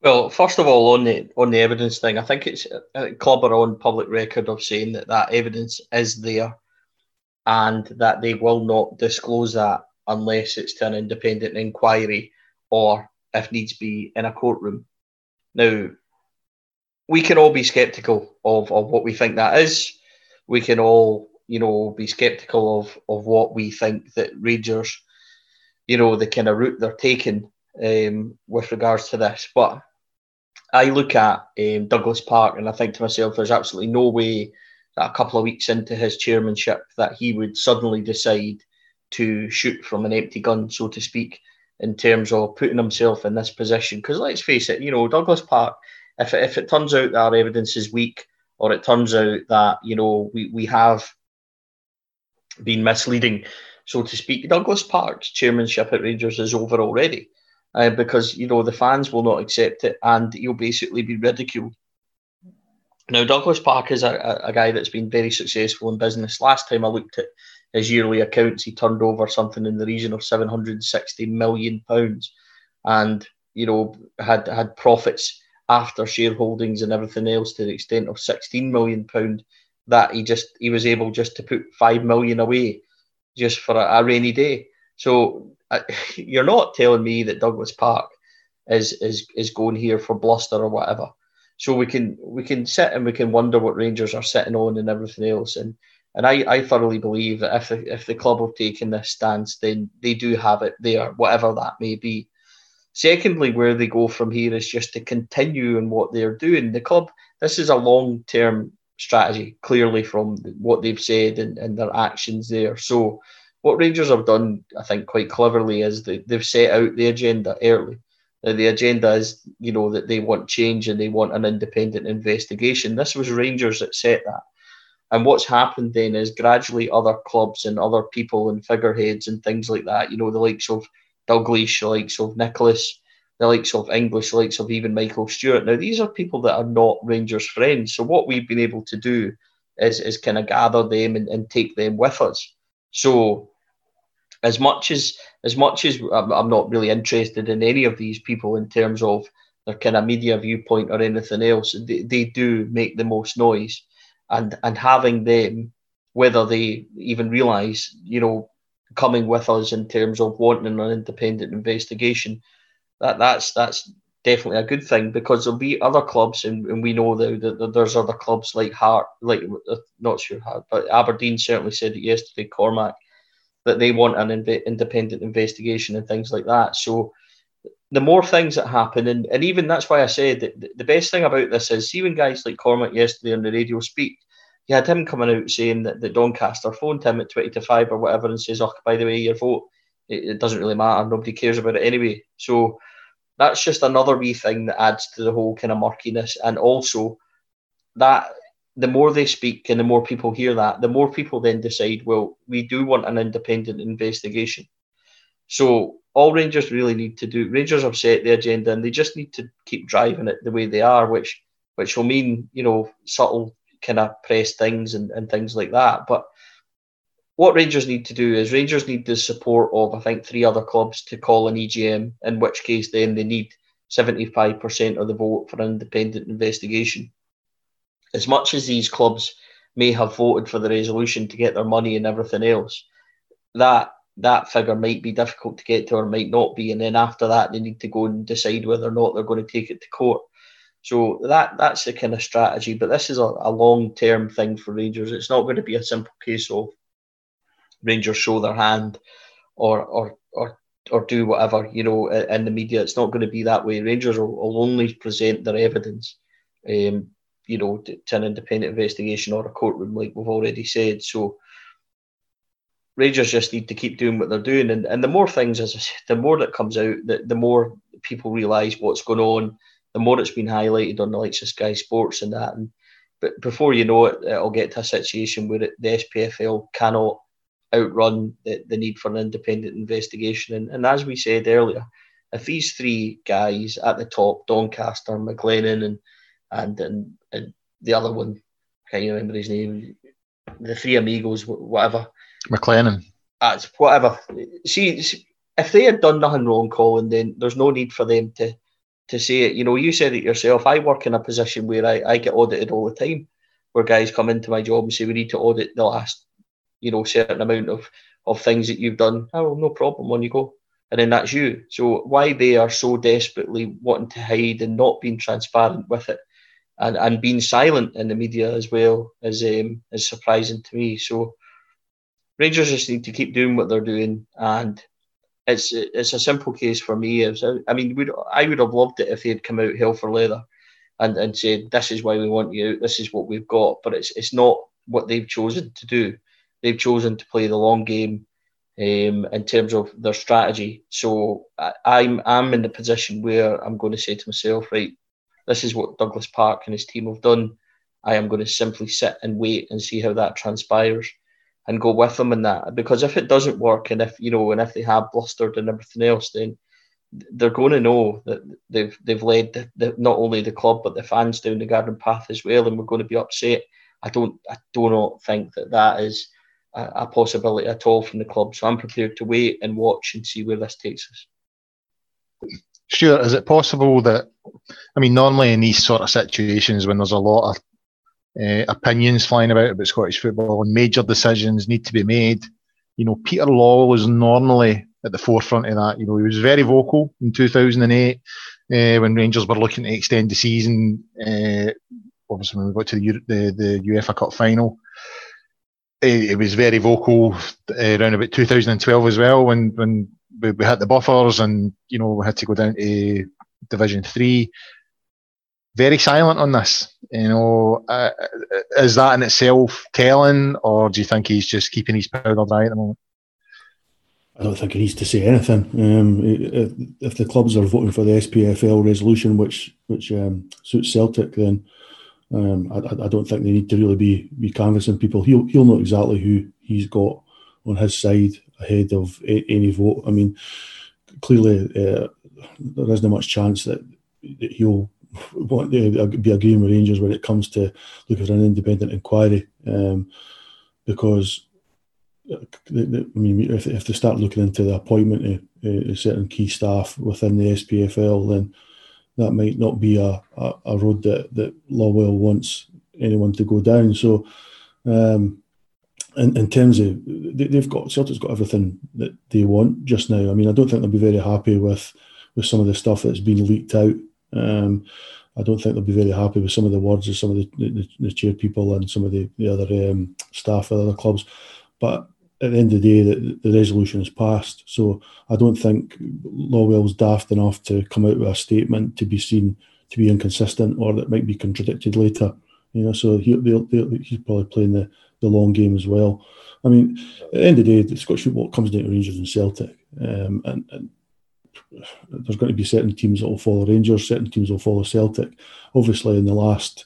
Well, first of all, on the on the evidence thing, I think it's uh, club are on public record of saying that that evidence is there, and that they will not disclose that unless it's to an independent inquiry or, if needs be, in a courtroom. Now, we can all be sceptical of, of what we think that is. We can all, you know, be sceptical of, of what we think that Rangers, you know, the kind of route they're taking um, with regards to this. But I look at um, Douglas Park and I think to myself, there's absolutely no way that a couple of weeks into his chairmanship that he would suddenly decide to shoot from an empty gun, so to speak, in terms of putting himself in this position. Because let's face it, you know, Douglas Park, if it, if it turns out that our evidence is weak, or it turns out that, you know, we, we have been misleading, so to speak, Douglas Park's chairmanship at Rangers is over already. Uh, because, you know, the fans will not accept it and he'll basically be ridiculed. Now, Douglas Park is a, a, guy that's been very successful in business. Last time I looked at his yearly accounts, he turned over something in the region of 760 million pounds, and you know had had profits after shareholdings and everything else to the extent of 16 million pound. That he just he was able just to put five million away just for a, a rainy day. So uh, you're not telling me that Douglas Park is is is going here for bluster or whatever. So we can we can sit and we can wonder what Rangers are sitting on and everything else. And and I, I thoroughly believe that if the, if the club have taken this stance, then they do have it there, whatever that may be. Secondly, where they go from here is just to continue in what they're doing. The club, this is a long term strategy, clearly from what they've said and, and their actions there. So, what Rangers have done, I think, quite cleverly is they, they've set out the agenda early. Now, the agenda is, you know, that they want change and they want an independent investigation. This was Rangers that set that. And what's happened then is gradually other clubs and other people and figureheads and things like that, you know, the likes of Dalglish, the likes of Nicholas, the likes of English, the likes of even Michael Stewart. Now, these are people that are not Rangers friends. So what we've been able to do is, is kind of gather them and, and take them with us. So as much as as much as I'm, I'm not really interested in any of these people in terms of their kind of media viewpoint or anything else, they, they do make the most noise. And and having them, whether they even realise, you know, coming with us in terms of wanting an independent investigation, that that's that's definitely a good thing because there'll be other clubs, and, and we know that, that, there's other clubs like Hart, like uh, not sure Hart, but Aberdeen certainly said it yesterday. Cormack that they want an independent investigation and things like that. So the more things that happen, and, and even that's why I said that the best thing about this is when guys like Cormack yesterday on the radio speak, you had him coming out saying that, that Doncaster phoned him at 20 to 5 or whatever and says, oh, by the way, your vote, it, it doesn't really matter. Nobody cares about it anyway. So that's just another wee thing that adds to the whole kind of murkiness. And also that the more they speak and the more people hear that, the more people then decide, well, we do want an independent investigation. So all Rangers really need to do, Rangers have set the agenda and they just need to keep driving it the way they are, which which will mean, you know, subtle kind of press things and, and things like that. But what Rangers need to do is Rangers need the support of I think three other clubs to call an EGM, in which case then they need 75% of the vote for an independent investigation. As much as these clubs may have voted for the resolution to get their money and everything else, that that figure might be difficult to get to or might not be. And then after that, they need to go and decide whether or not they're going to take it to court. So that that's the kind of strategy. But this is a, a long term thing for Rangers. It's not going to be a simple case of Rangers show their hand or or or or do whatever you know in the media. It's not going to be that way. Rangers will, will only present their evidence, um, you know, to, to, an independent investigation or a courtroom, like we've already said. So Rangers just need to keep doing what they're doing, and, and the more things, as I said, the more that comes out, the, the more people realise what's going on, the more it's been highlighted on the likes of Sky Sports and that. And but before you know it, it'll get to a situation where it, the SPFL cannot outrun the, the need for an independent investigation. And, and as we said earlier, if these three guys at the top, Doncaster, MacLennan, and and and, and the other one, I can't remember his name, the three amigos, whatever. MacLennan. That's whatever. See, if they had done nothing wrong, Colin, then there's no need for them to to say it. You know, you said it yourself. I work in a position where I, I get audited all the time, where guys come into my job and say we need to audit the last you know, certain amount of of things that you've done. Oh, no problem. On you go, and then that's you. So why they are so desperately wanting to hide and not being transparent with it, and and being silent in the media as well is um, is surprising to me. So Rangers just need to keep doing what they're doing, and it's it's a simple case for me. I mean, would I would have loved it if they had come out hell for leather, and and said this is why we want you. This is what we've got. But it's it's not what they've chosen to do they've chosen to play the long game um, in terms of their strategy. So I, I'm I'm in the position where I'm going to say to myself, right, this is what Douglas Park and his team have done. I am going to simply sit and wait and see how that transpires and go with them in that. Because if it doesn't work and if you know and if they have blustered and everything else, then they're going to know that they've they've led the, the, not only the club but the fans down the garden path as well, and we're going to be upset. I don't I do not think that that is a, a possibility at all from the club. So I'm prepared to wait and watch and see where this takes us. Sure. Is it possible that, I mean, normally in these sort of situations when there's a lot of uh, opinions flying about about Scottish football and major decisions need to be made, you know, Peter Lawwell was normally at the forefront of that. You know, he was very vocal in 2008 uh, when Rangers were looking to extend the season. Uh, obviously, when we got to the, the, the UEFA Cup final, he was very vocal around about 2012 as well when when we, we the buffers, and you know we had to go down to Division Three. Very silent on this. You know, uh, is that in itself telling, or do you think he's just keeping his powder dry at the moment? I don't think he needs to say anything. Um, if the clubs are voting for the SPFL resolution, which which um, suits Celtic, then um, I, I, don't think they need to really be be canvassing people. He'll he'll know exactly who he's got on his side ahead of a, any vote. I mean, clearly uh, there isn't much chance that, that he'll want to be agreeing with Rangers when it comes to looking for an independent inquiry, um, because I mean, if, if they start looking into the appointment of, of certain key staff within the SPFL, then that might not be a, a, a road that, that Lawwell wants anyone to go down. So, um, in, in terms of they, have got Celtic's got everything that they want just now. I mean, I don't think they'll be very happy with with some of the stuff that's been leaked out. Um, I don't think they'll be very happy with some of the words of some of the, the, the chair people and some of the, the other um, staff of other clubs. But at the end of the day, the, the resolution is passed. So I don't think Lawwell's daft enough to come out with a statement to be seen to be inconsistent or that might be contradicted later. You know, so he, they'll, they'll, he's probably playing the, the long game as well. I mean, at the end of the day, the Scottish football comes down to Rangers and Celtic, um, and, and, there's going to be certain teams that will follow Rangers, certain teams will follow Celtic. Obviously, in the last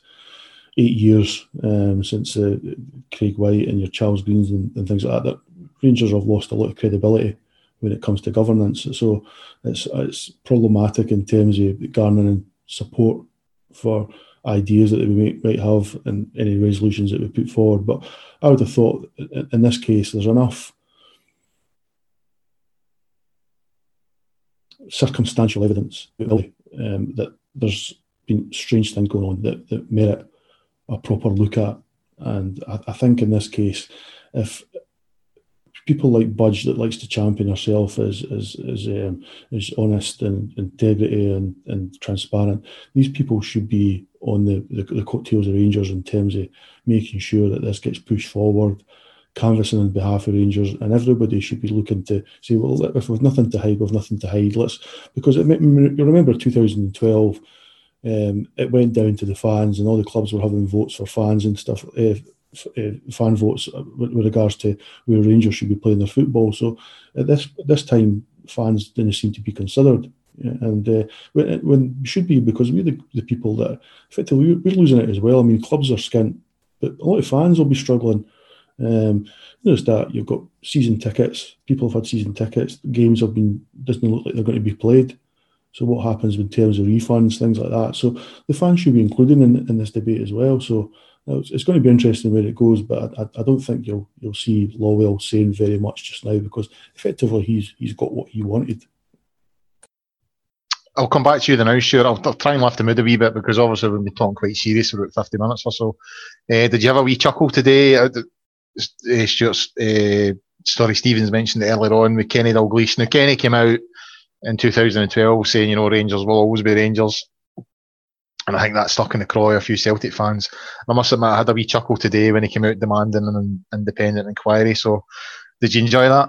eight years um, since uh, Craig Whyte and your Charles Greens and, and, things like that, that Rangers have lost a lot of credibility when it comes to governance. So it's it's problematic in terms of garnering support for ideas that we might, might have and any resolutions that we put forward. But I would have thought in this case there's enough circumstantial evidence um, that there's been strange things going on that, that merit a proper look at. And I, I think in this case, if people like Budge that likes to champion herself as as as, um, honest and integrity and, and transparent. These people should be on the, the, the coattails of Rangers in terms of making sure that this gets pushed forward, canvassing on behalf of Rangers, and everybody should be looking to say, well, if we've nothing to hide, we've nothing to hide. Let's because it, you remember 2012. Um, it went down to the fans, and all the clubs were having votes for fans and stuff. Uh, uh, fan votes with, with, regards to where Rangers should be playing their football. So at this this time, fans didn't seem to be considered, and uh, when, when should be because we're the, the people that effectively we're losing it as well. I mean, clubs are skint, but a lot of fans will be struggling. Um, notice that you've got season tickets. People have had season tickets. Games have been doesn't look like they're going to be played. So what happens in terms of refunds, things like that. So the fans should be included in, in this debate as well. So it's, going to be interesting where it goes, but I, I, don't think you'll you'll see Lawwell saying very much just now because effectively he's he's got what he wanted. I'll come back to you the now, sure. I'll. I'll, try and lift the mood a wee bit because obviously we've been talking quite serious for about 50 minutes or so. Uh, did you have a wee chuckle today? Uh, uh, Stuart's uh, story Stevens mentioned earlier on with Kenny Dalglish. Now, Kenny came out in 2012 saying, you know, Rangers will always be Rangers. And I think that stuck in the craw of a few Celtic fans. I must admit, I had a wee chuckle today when he came out demanding an independent inquiry. So, did you enjoy that?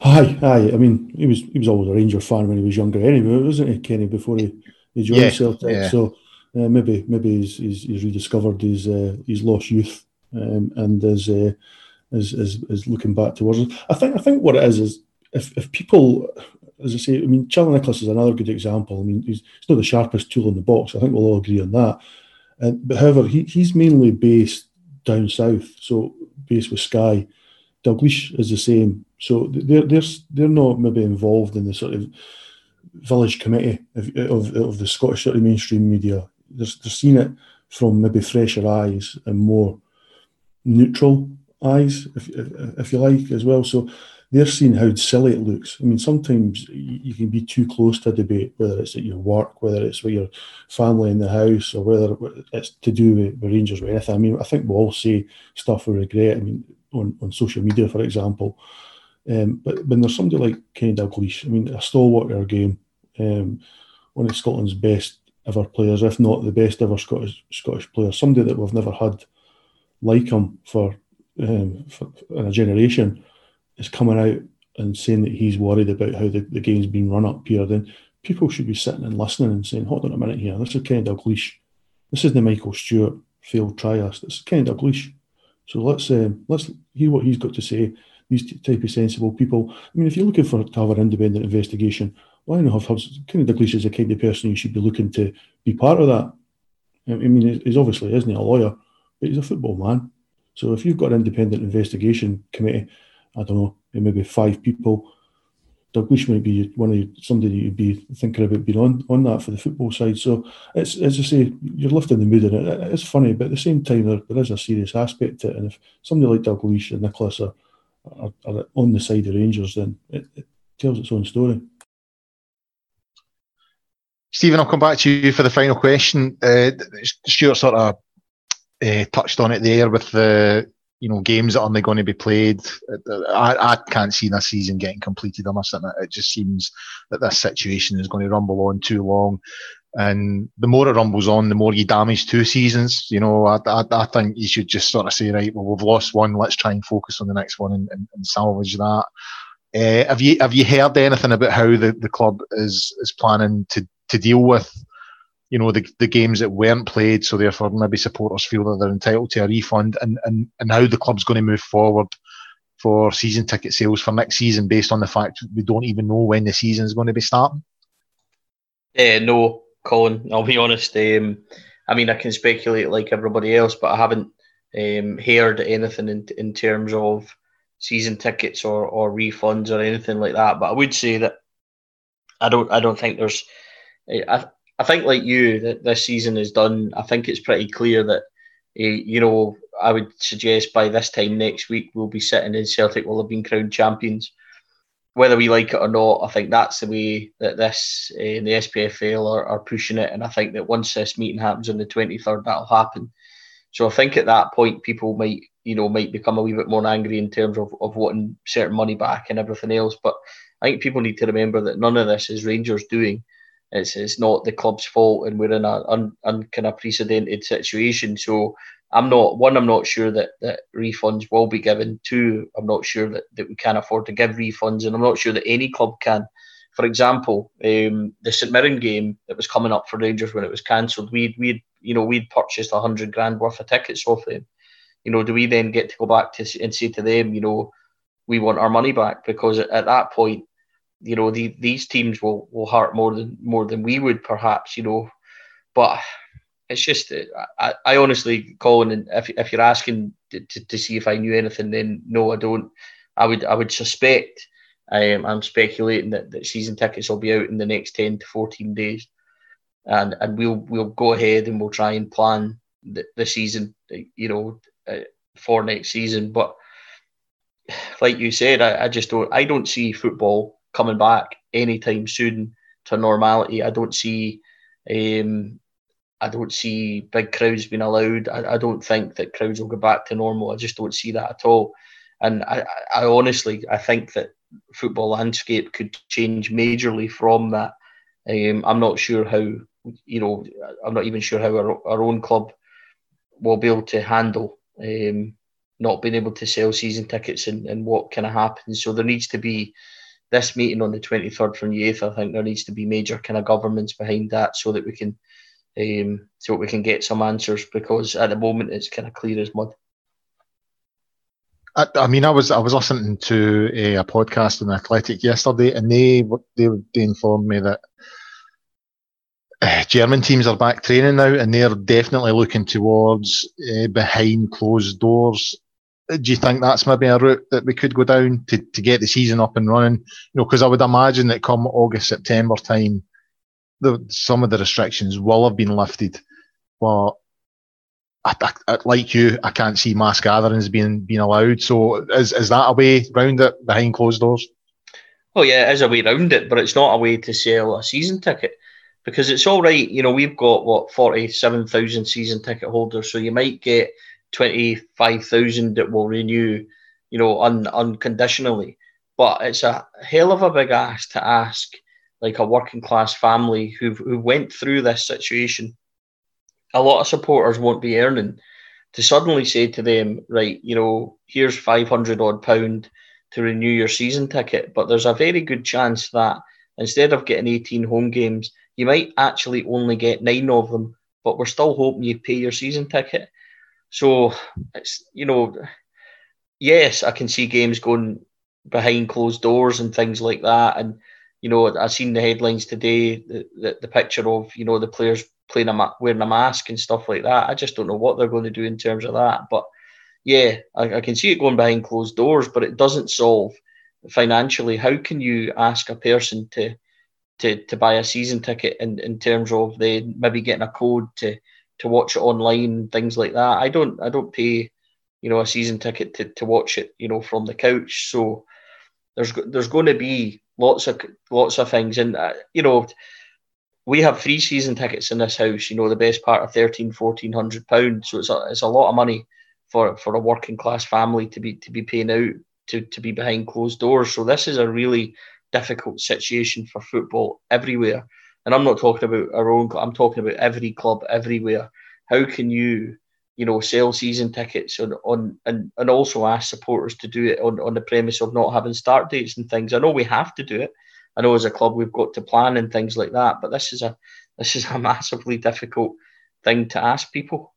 Aye, aye. I mean, he was he was always a Ranger fan when he was younger, anyway, wasn't he, Kenny? Before he, he joined yeah, Celtic, yeah. so uh, maybe maybe he's, he's, he's rediscovered his uh, his lost youth um, and is, uh, is is is looking back towards it. I think I think what it is is if if people as I say, I mean, Charlie Nicholas is another good example. I mean, he's, he's not the sharpest tool in the box. I think we'll all agree on that. But however, he, he's mainly based down south, so based with Sky. Dalglish is the same. So they're, they're, they're not maybe involved in the sort of village committee of, of, of the Scottish sort of mainstream media. They're, they're seeing it from maybe fresher eyes and more neutral eyes, if, if, if you like, as well. So they're seeing how silly it looks. I mean, sometimes you can be too close to a debate, whether it's at your work, whether it's with your family in the house, or whether it's to do with, with Rangers or anything. I mean, I think we all say stuff we regret. I mean, on, on social media, for example. Um, but when there's somebody like Kenny Dalglish, I mean, a stalwart of our game, um, one of Scotland's best ever players, if not the best ever Scottish Scottish player, somebody that we've never had like him for, um, for a generation is coming out and saying that he's worried about how the, the game's been run up here, then people should be sitting and listening and saying, hold on a minute here, this is Ken Dalglish. This is the Michael Stewart failed trialist. This is Ken Dalglish. So let's um, let's hear what he's got to say. These type of sensible people. I mean, if you're looking for to have an independent investigation, why not have, have Ken Dalglish is the kind of person you should be looking to be part of that. I mean, he's obviously isn't he a lawyer, but he's a football man. So if you've got an independent investigation committee, I don't know, maybe five people Doug Dalglish might be one of you, somebody you'd be thinking about being on on that for the football side. So it's as I say, you're lifting the mood in it. It's funny, but at the same time, there, there is a serious aspect to it. And if somebody like Doug Dalglish and Nicholas are, are, are, on the side of Rangers, then it, it tells its own story. Stephen, I'll come back to you for the final question. Uh, Stuart sort of uh, touched on it there with the you know, games that are only going to be played. I, I can't see this season getting completed. I must it just seems that this situation is going to rumble on too long. And the more it rumbles on, the more you damage two seasons. You know, I, I, I think you should just sort of say, right, well, we've lost one. Let's try and focus on the next one and, and, and salvage that. Uh, have you have you heard anything about how the, the club is is planning to to deal with you know the, the games that weren't played, so therefore maybe supporters feel that they're entitled to a refund, and and, and how the club's going to move forward for season ticket sales for next season based on the fact we don't even know when the season is going to be starting. Yeah, no, Colin. I'll be honest. Um, I mean, I can speculate like everybody else, but I haven't um, heard anything in in terms of season tickets or, or refunds or anything like that. But I would say that I don't I don't think there's I think, like you, that this season is done. I think it's pretty clear that, uh, you know, I would suggest by this time next week we'll be sitting in Celtic will have been crowned champions. Whether we like it or not, I think that's the way that this uh, the SPFL are, are pushing it. And I think that once this meeting happens on the 23rd, that'll happen. So I think at that point, people might, you know, might become a wee bit more angry in terms of, of wanting certain money back and everything else. But I think people need to remember that none of this is Rangers doing. It's, it's not the club's fault, and we're in an un, un, situation. So I'm not one. I'm not sure that, that refunds will be given. Two, I'm not sure that, that we can afford to give refunds, and I'm not sure that any club can. For example, um, the St Mirren game that was coming up for Rangers when it was cancelled, we'd we'd you know we'd purchased a hundred grand worth of tickets off them. You know, do we then get to go back to and say to them, you know, we want our money back because at that point you know the, these teams will will hurt more than more than we would perhaps you know. But it's just I, I honestly Colin if, if you're asking to, to, to, see if I knew anything then no I don't. I would I would suspect um, I'm speculating that, that season tickets will be out in the next 10 to 14 days. And and we'll we'll go ahead and we'll try and plan the, the season you know uh, for next season. But like you said I, I just don't I don't see football coming back anytime soon to normality. I don't see um, I don't see big crowds being allowed. I, I, don't think that crowds will go back to normal. I just don't see that at all. And I, I honestly I think that football landscape could change majorly from that. Um, I'm not sure how you know I'm not even sure how our, our own club will be able to handle um, not being able to sell season tickets and, and what kind of happens. So there needs to be this meeting on the 23rd from UEFA, I think there needs to be major kind of governments behind that so that we can um, so we can get some answers because at the moment it's kind of clear as mud. I, I mean, I was I was listening to a, a, podcast on Athletic yesterday, and they they they informed me that uh, German teams are back training now, and they're definitely looking towards uh, behind closed doors do you think that's maybe a route that we could go down to, to get the season up and running? You know, because I would imagine that come August, September time, the, some of the restrictions will have been lifted. But I, I, like you, I can't see mass gatherings being being allowed. So is is that a way round it behind closed doors? Oh yeah, it is a way round it, but it's not a way to sell a season ticket because it's all right. You know, we've got what forty seven thousand season ticket holders, so you might get 25,000 that will renew, you know, un, unconditionally. But it's a hell of a big ask to ask like a working class family who who went through this situation. A lot of supporters won't be earning to suddenly say to them, right, you know, here's 500 odd pound to renew your season ticket. But there's a very good chance that instead of getting 18 home games, you might actually only get nine of them. But we're still hoping you pay your season ticket. So it's you know, yes, I can see games going behind closed doors and things like that. And you know, I've seen the headlines today, the, the, the picture of you know the players playing a wearing a mask and stuff like that. I just don't know what they're going to do in terms of that. But yeah, I, I can see it going behind closed doors, but it doesn't solve financially. How can you ask a person to to, to buy a season ticket in, in terms of they maybe getting a code to to watch it online, things like that? I don't I don't pay you know a season ticket to, to watch it you know from the couch. So there's there's going to be lots of lots of things, and uh, you know we have three season tickets in this house. You know the best part of 13, 1400 pounds. So it's a it's a lot of money for for a working class family to be to be paying out to to be behind closed doors. So this is a really difficult situation for football everywhere. And I'm not talking about our own. club, I'm talking about every club everywhere. How can you you know, sell season tickets on, on and, and also ask supporters to do it on, on the premise of not having start dates and things. I know we have to do it. I know as a club we've got to plan and things like that, but this is a this is a massively difficult thing to ask people.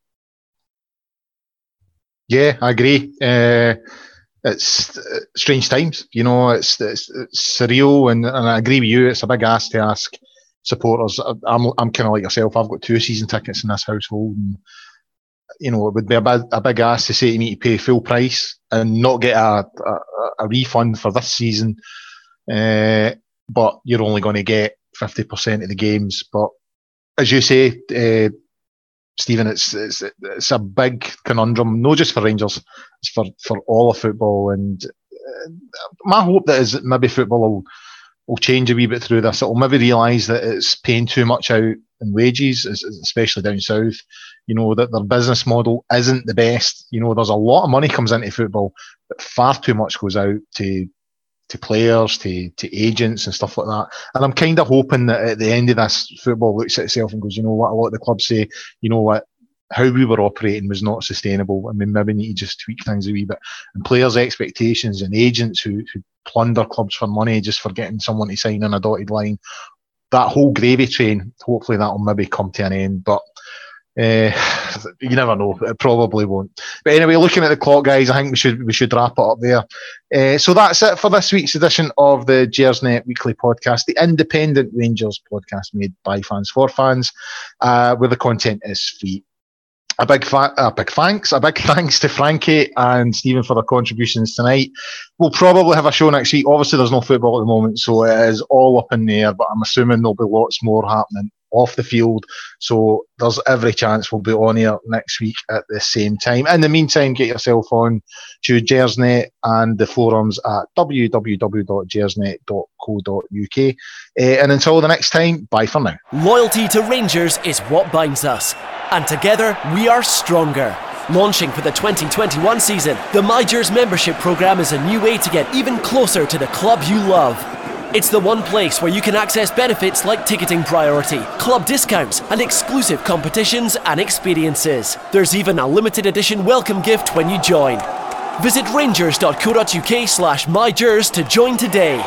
Yeah, I agree. Uh, it's uh, strange times, you know. It's, it's, it's surreal, and, and I agree with you. It's a big ask to ask supporters. I'm I'm kind of like yourself. I've got two season tickets in this household, and you know, it would be a big, a big ask to say to me to pay full price and not get a, a, a refund for this season. Uh, but you're only going to get 50% of the games. But as you say, uh, Stephen, it's, it's it's a big conundrum, not just for Rangers, it's for, for all of football. And uh, my hope that is maybe football will, will change a wee bit through this. It'll maybe realise that it's paying too much out in wages, especially down south. You know that their business model isn't the best. You know, there's a lot of money comes into football, but far too much goes out to to players, to to agents and stuff like that. And I'm kind of hoping that at the end of this, football looks at itself and goes, you know what? A lot of the clubs say, you know what? How we were operating was not sustainable, I mean, maybe need to just tweak things a wee bit. And players' expectations and agents who, who plunder clubs for money just for getting someone to sign on a dotted line that whole gravy train, hopefully that'll maybe come to an end. But uh, you never know. It probably won't. But anyway, looking at the clock, guys, I think we should we should wrap it up there. Uh, so that's it for this week's edition of the Gersnet Weekly Podcast, the independent Rangers podcast made by fans for fans, uh, where the content is free a big fa- a big thanks, a big thanks to Frankie and Stephen for their contributions tonight. We'll probably have a show next week. Obviously, there's no football at the moment, so it is all up in the air. But I'm assuming there'll be lots more happening off the field. So there's every chance we'll be on here next week at the same time. In the meantime, get yourself on to Gersnet and the forums at www.gersnet.co.uk. Uh, and until the next time, bye for now. Loyalty to Rangers is what binds us and together we are stronger. Launching for the 2021 season, the MyGers membership program is a new way to get even closer to the club you love. It's the one place where you can access benefits like ticketing priority, club discounts, and exclusive competitions and experiences. There's even a limited edition welcome gift when you join. Visit rangers.co.uk slash mygers to join today.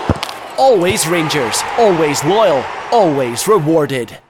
Always Rangers, always loyal, always rewarded.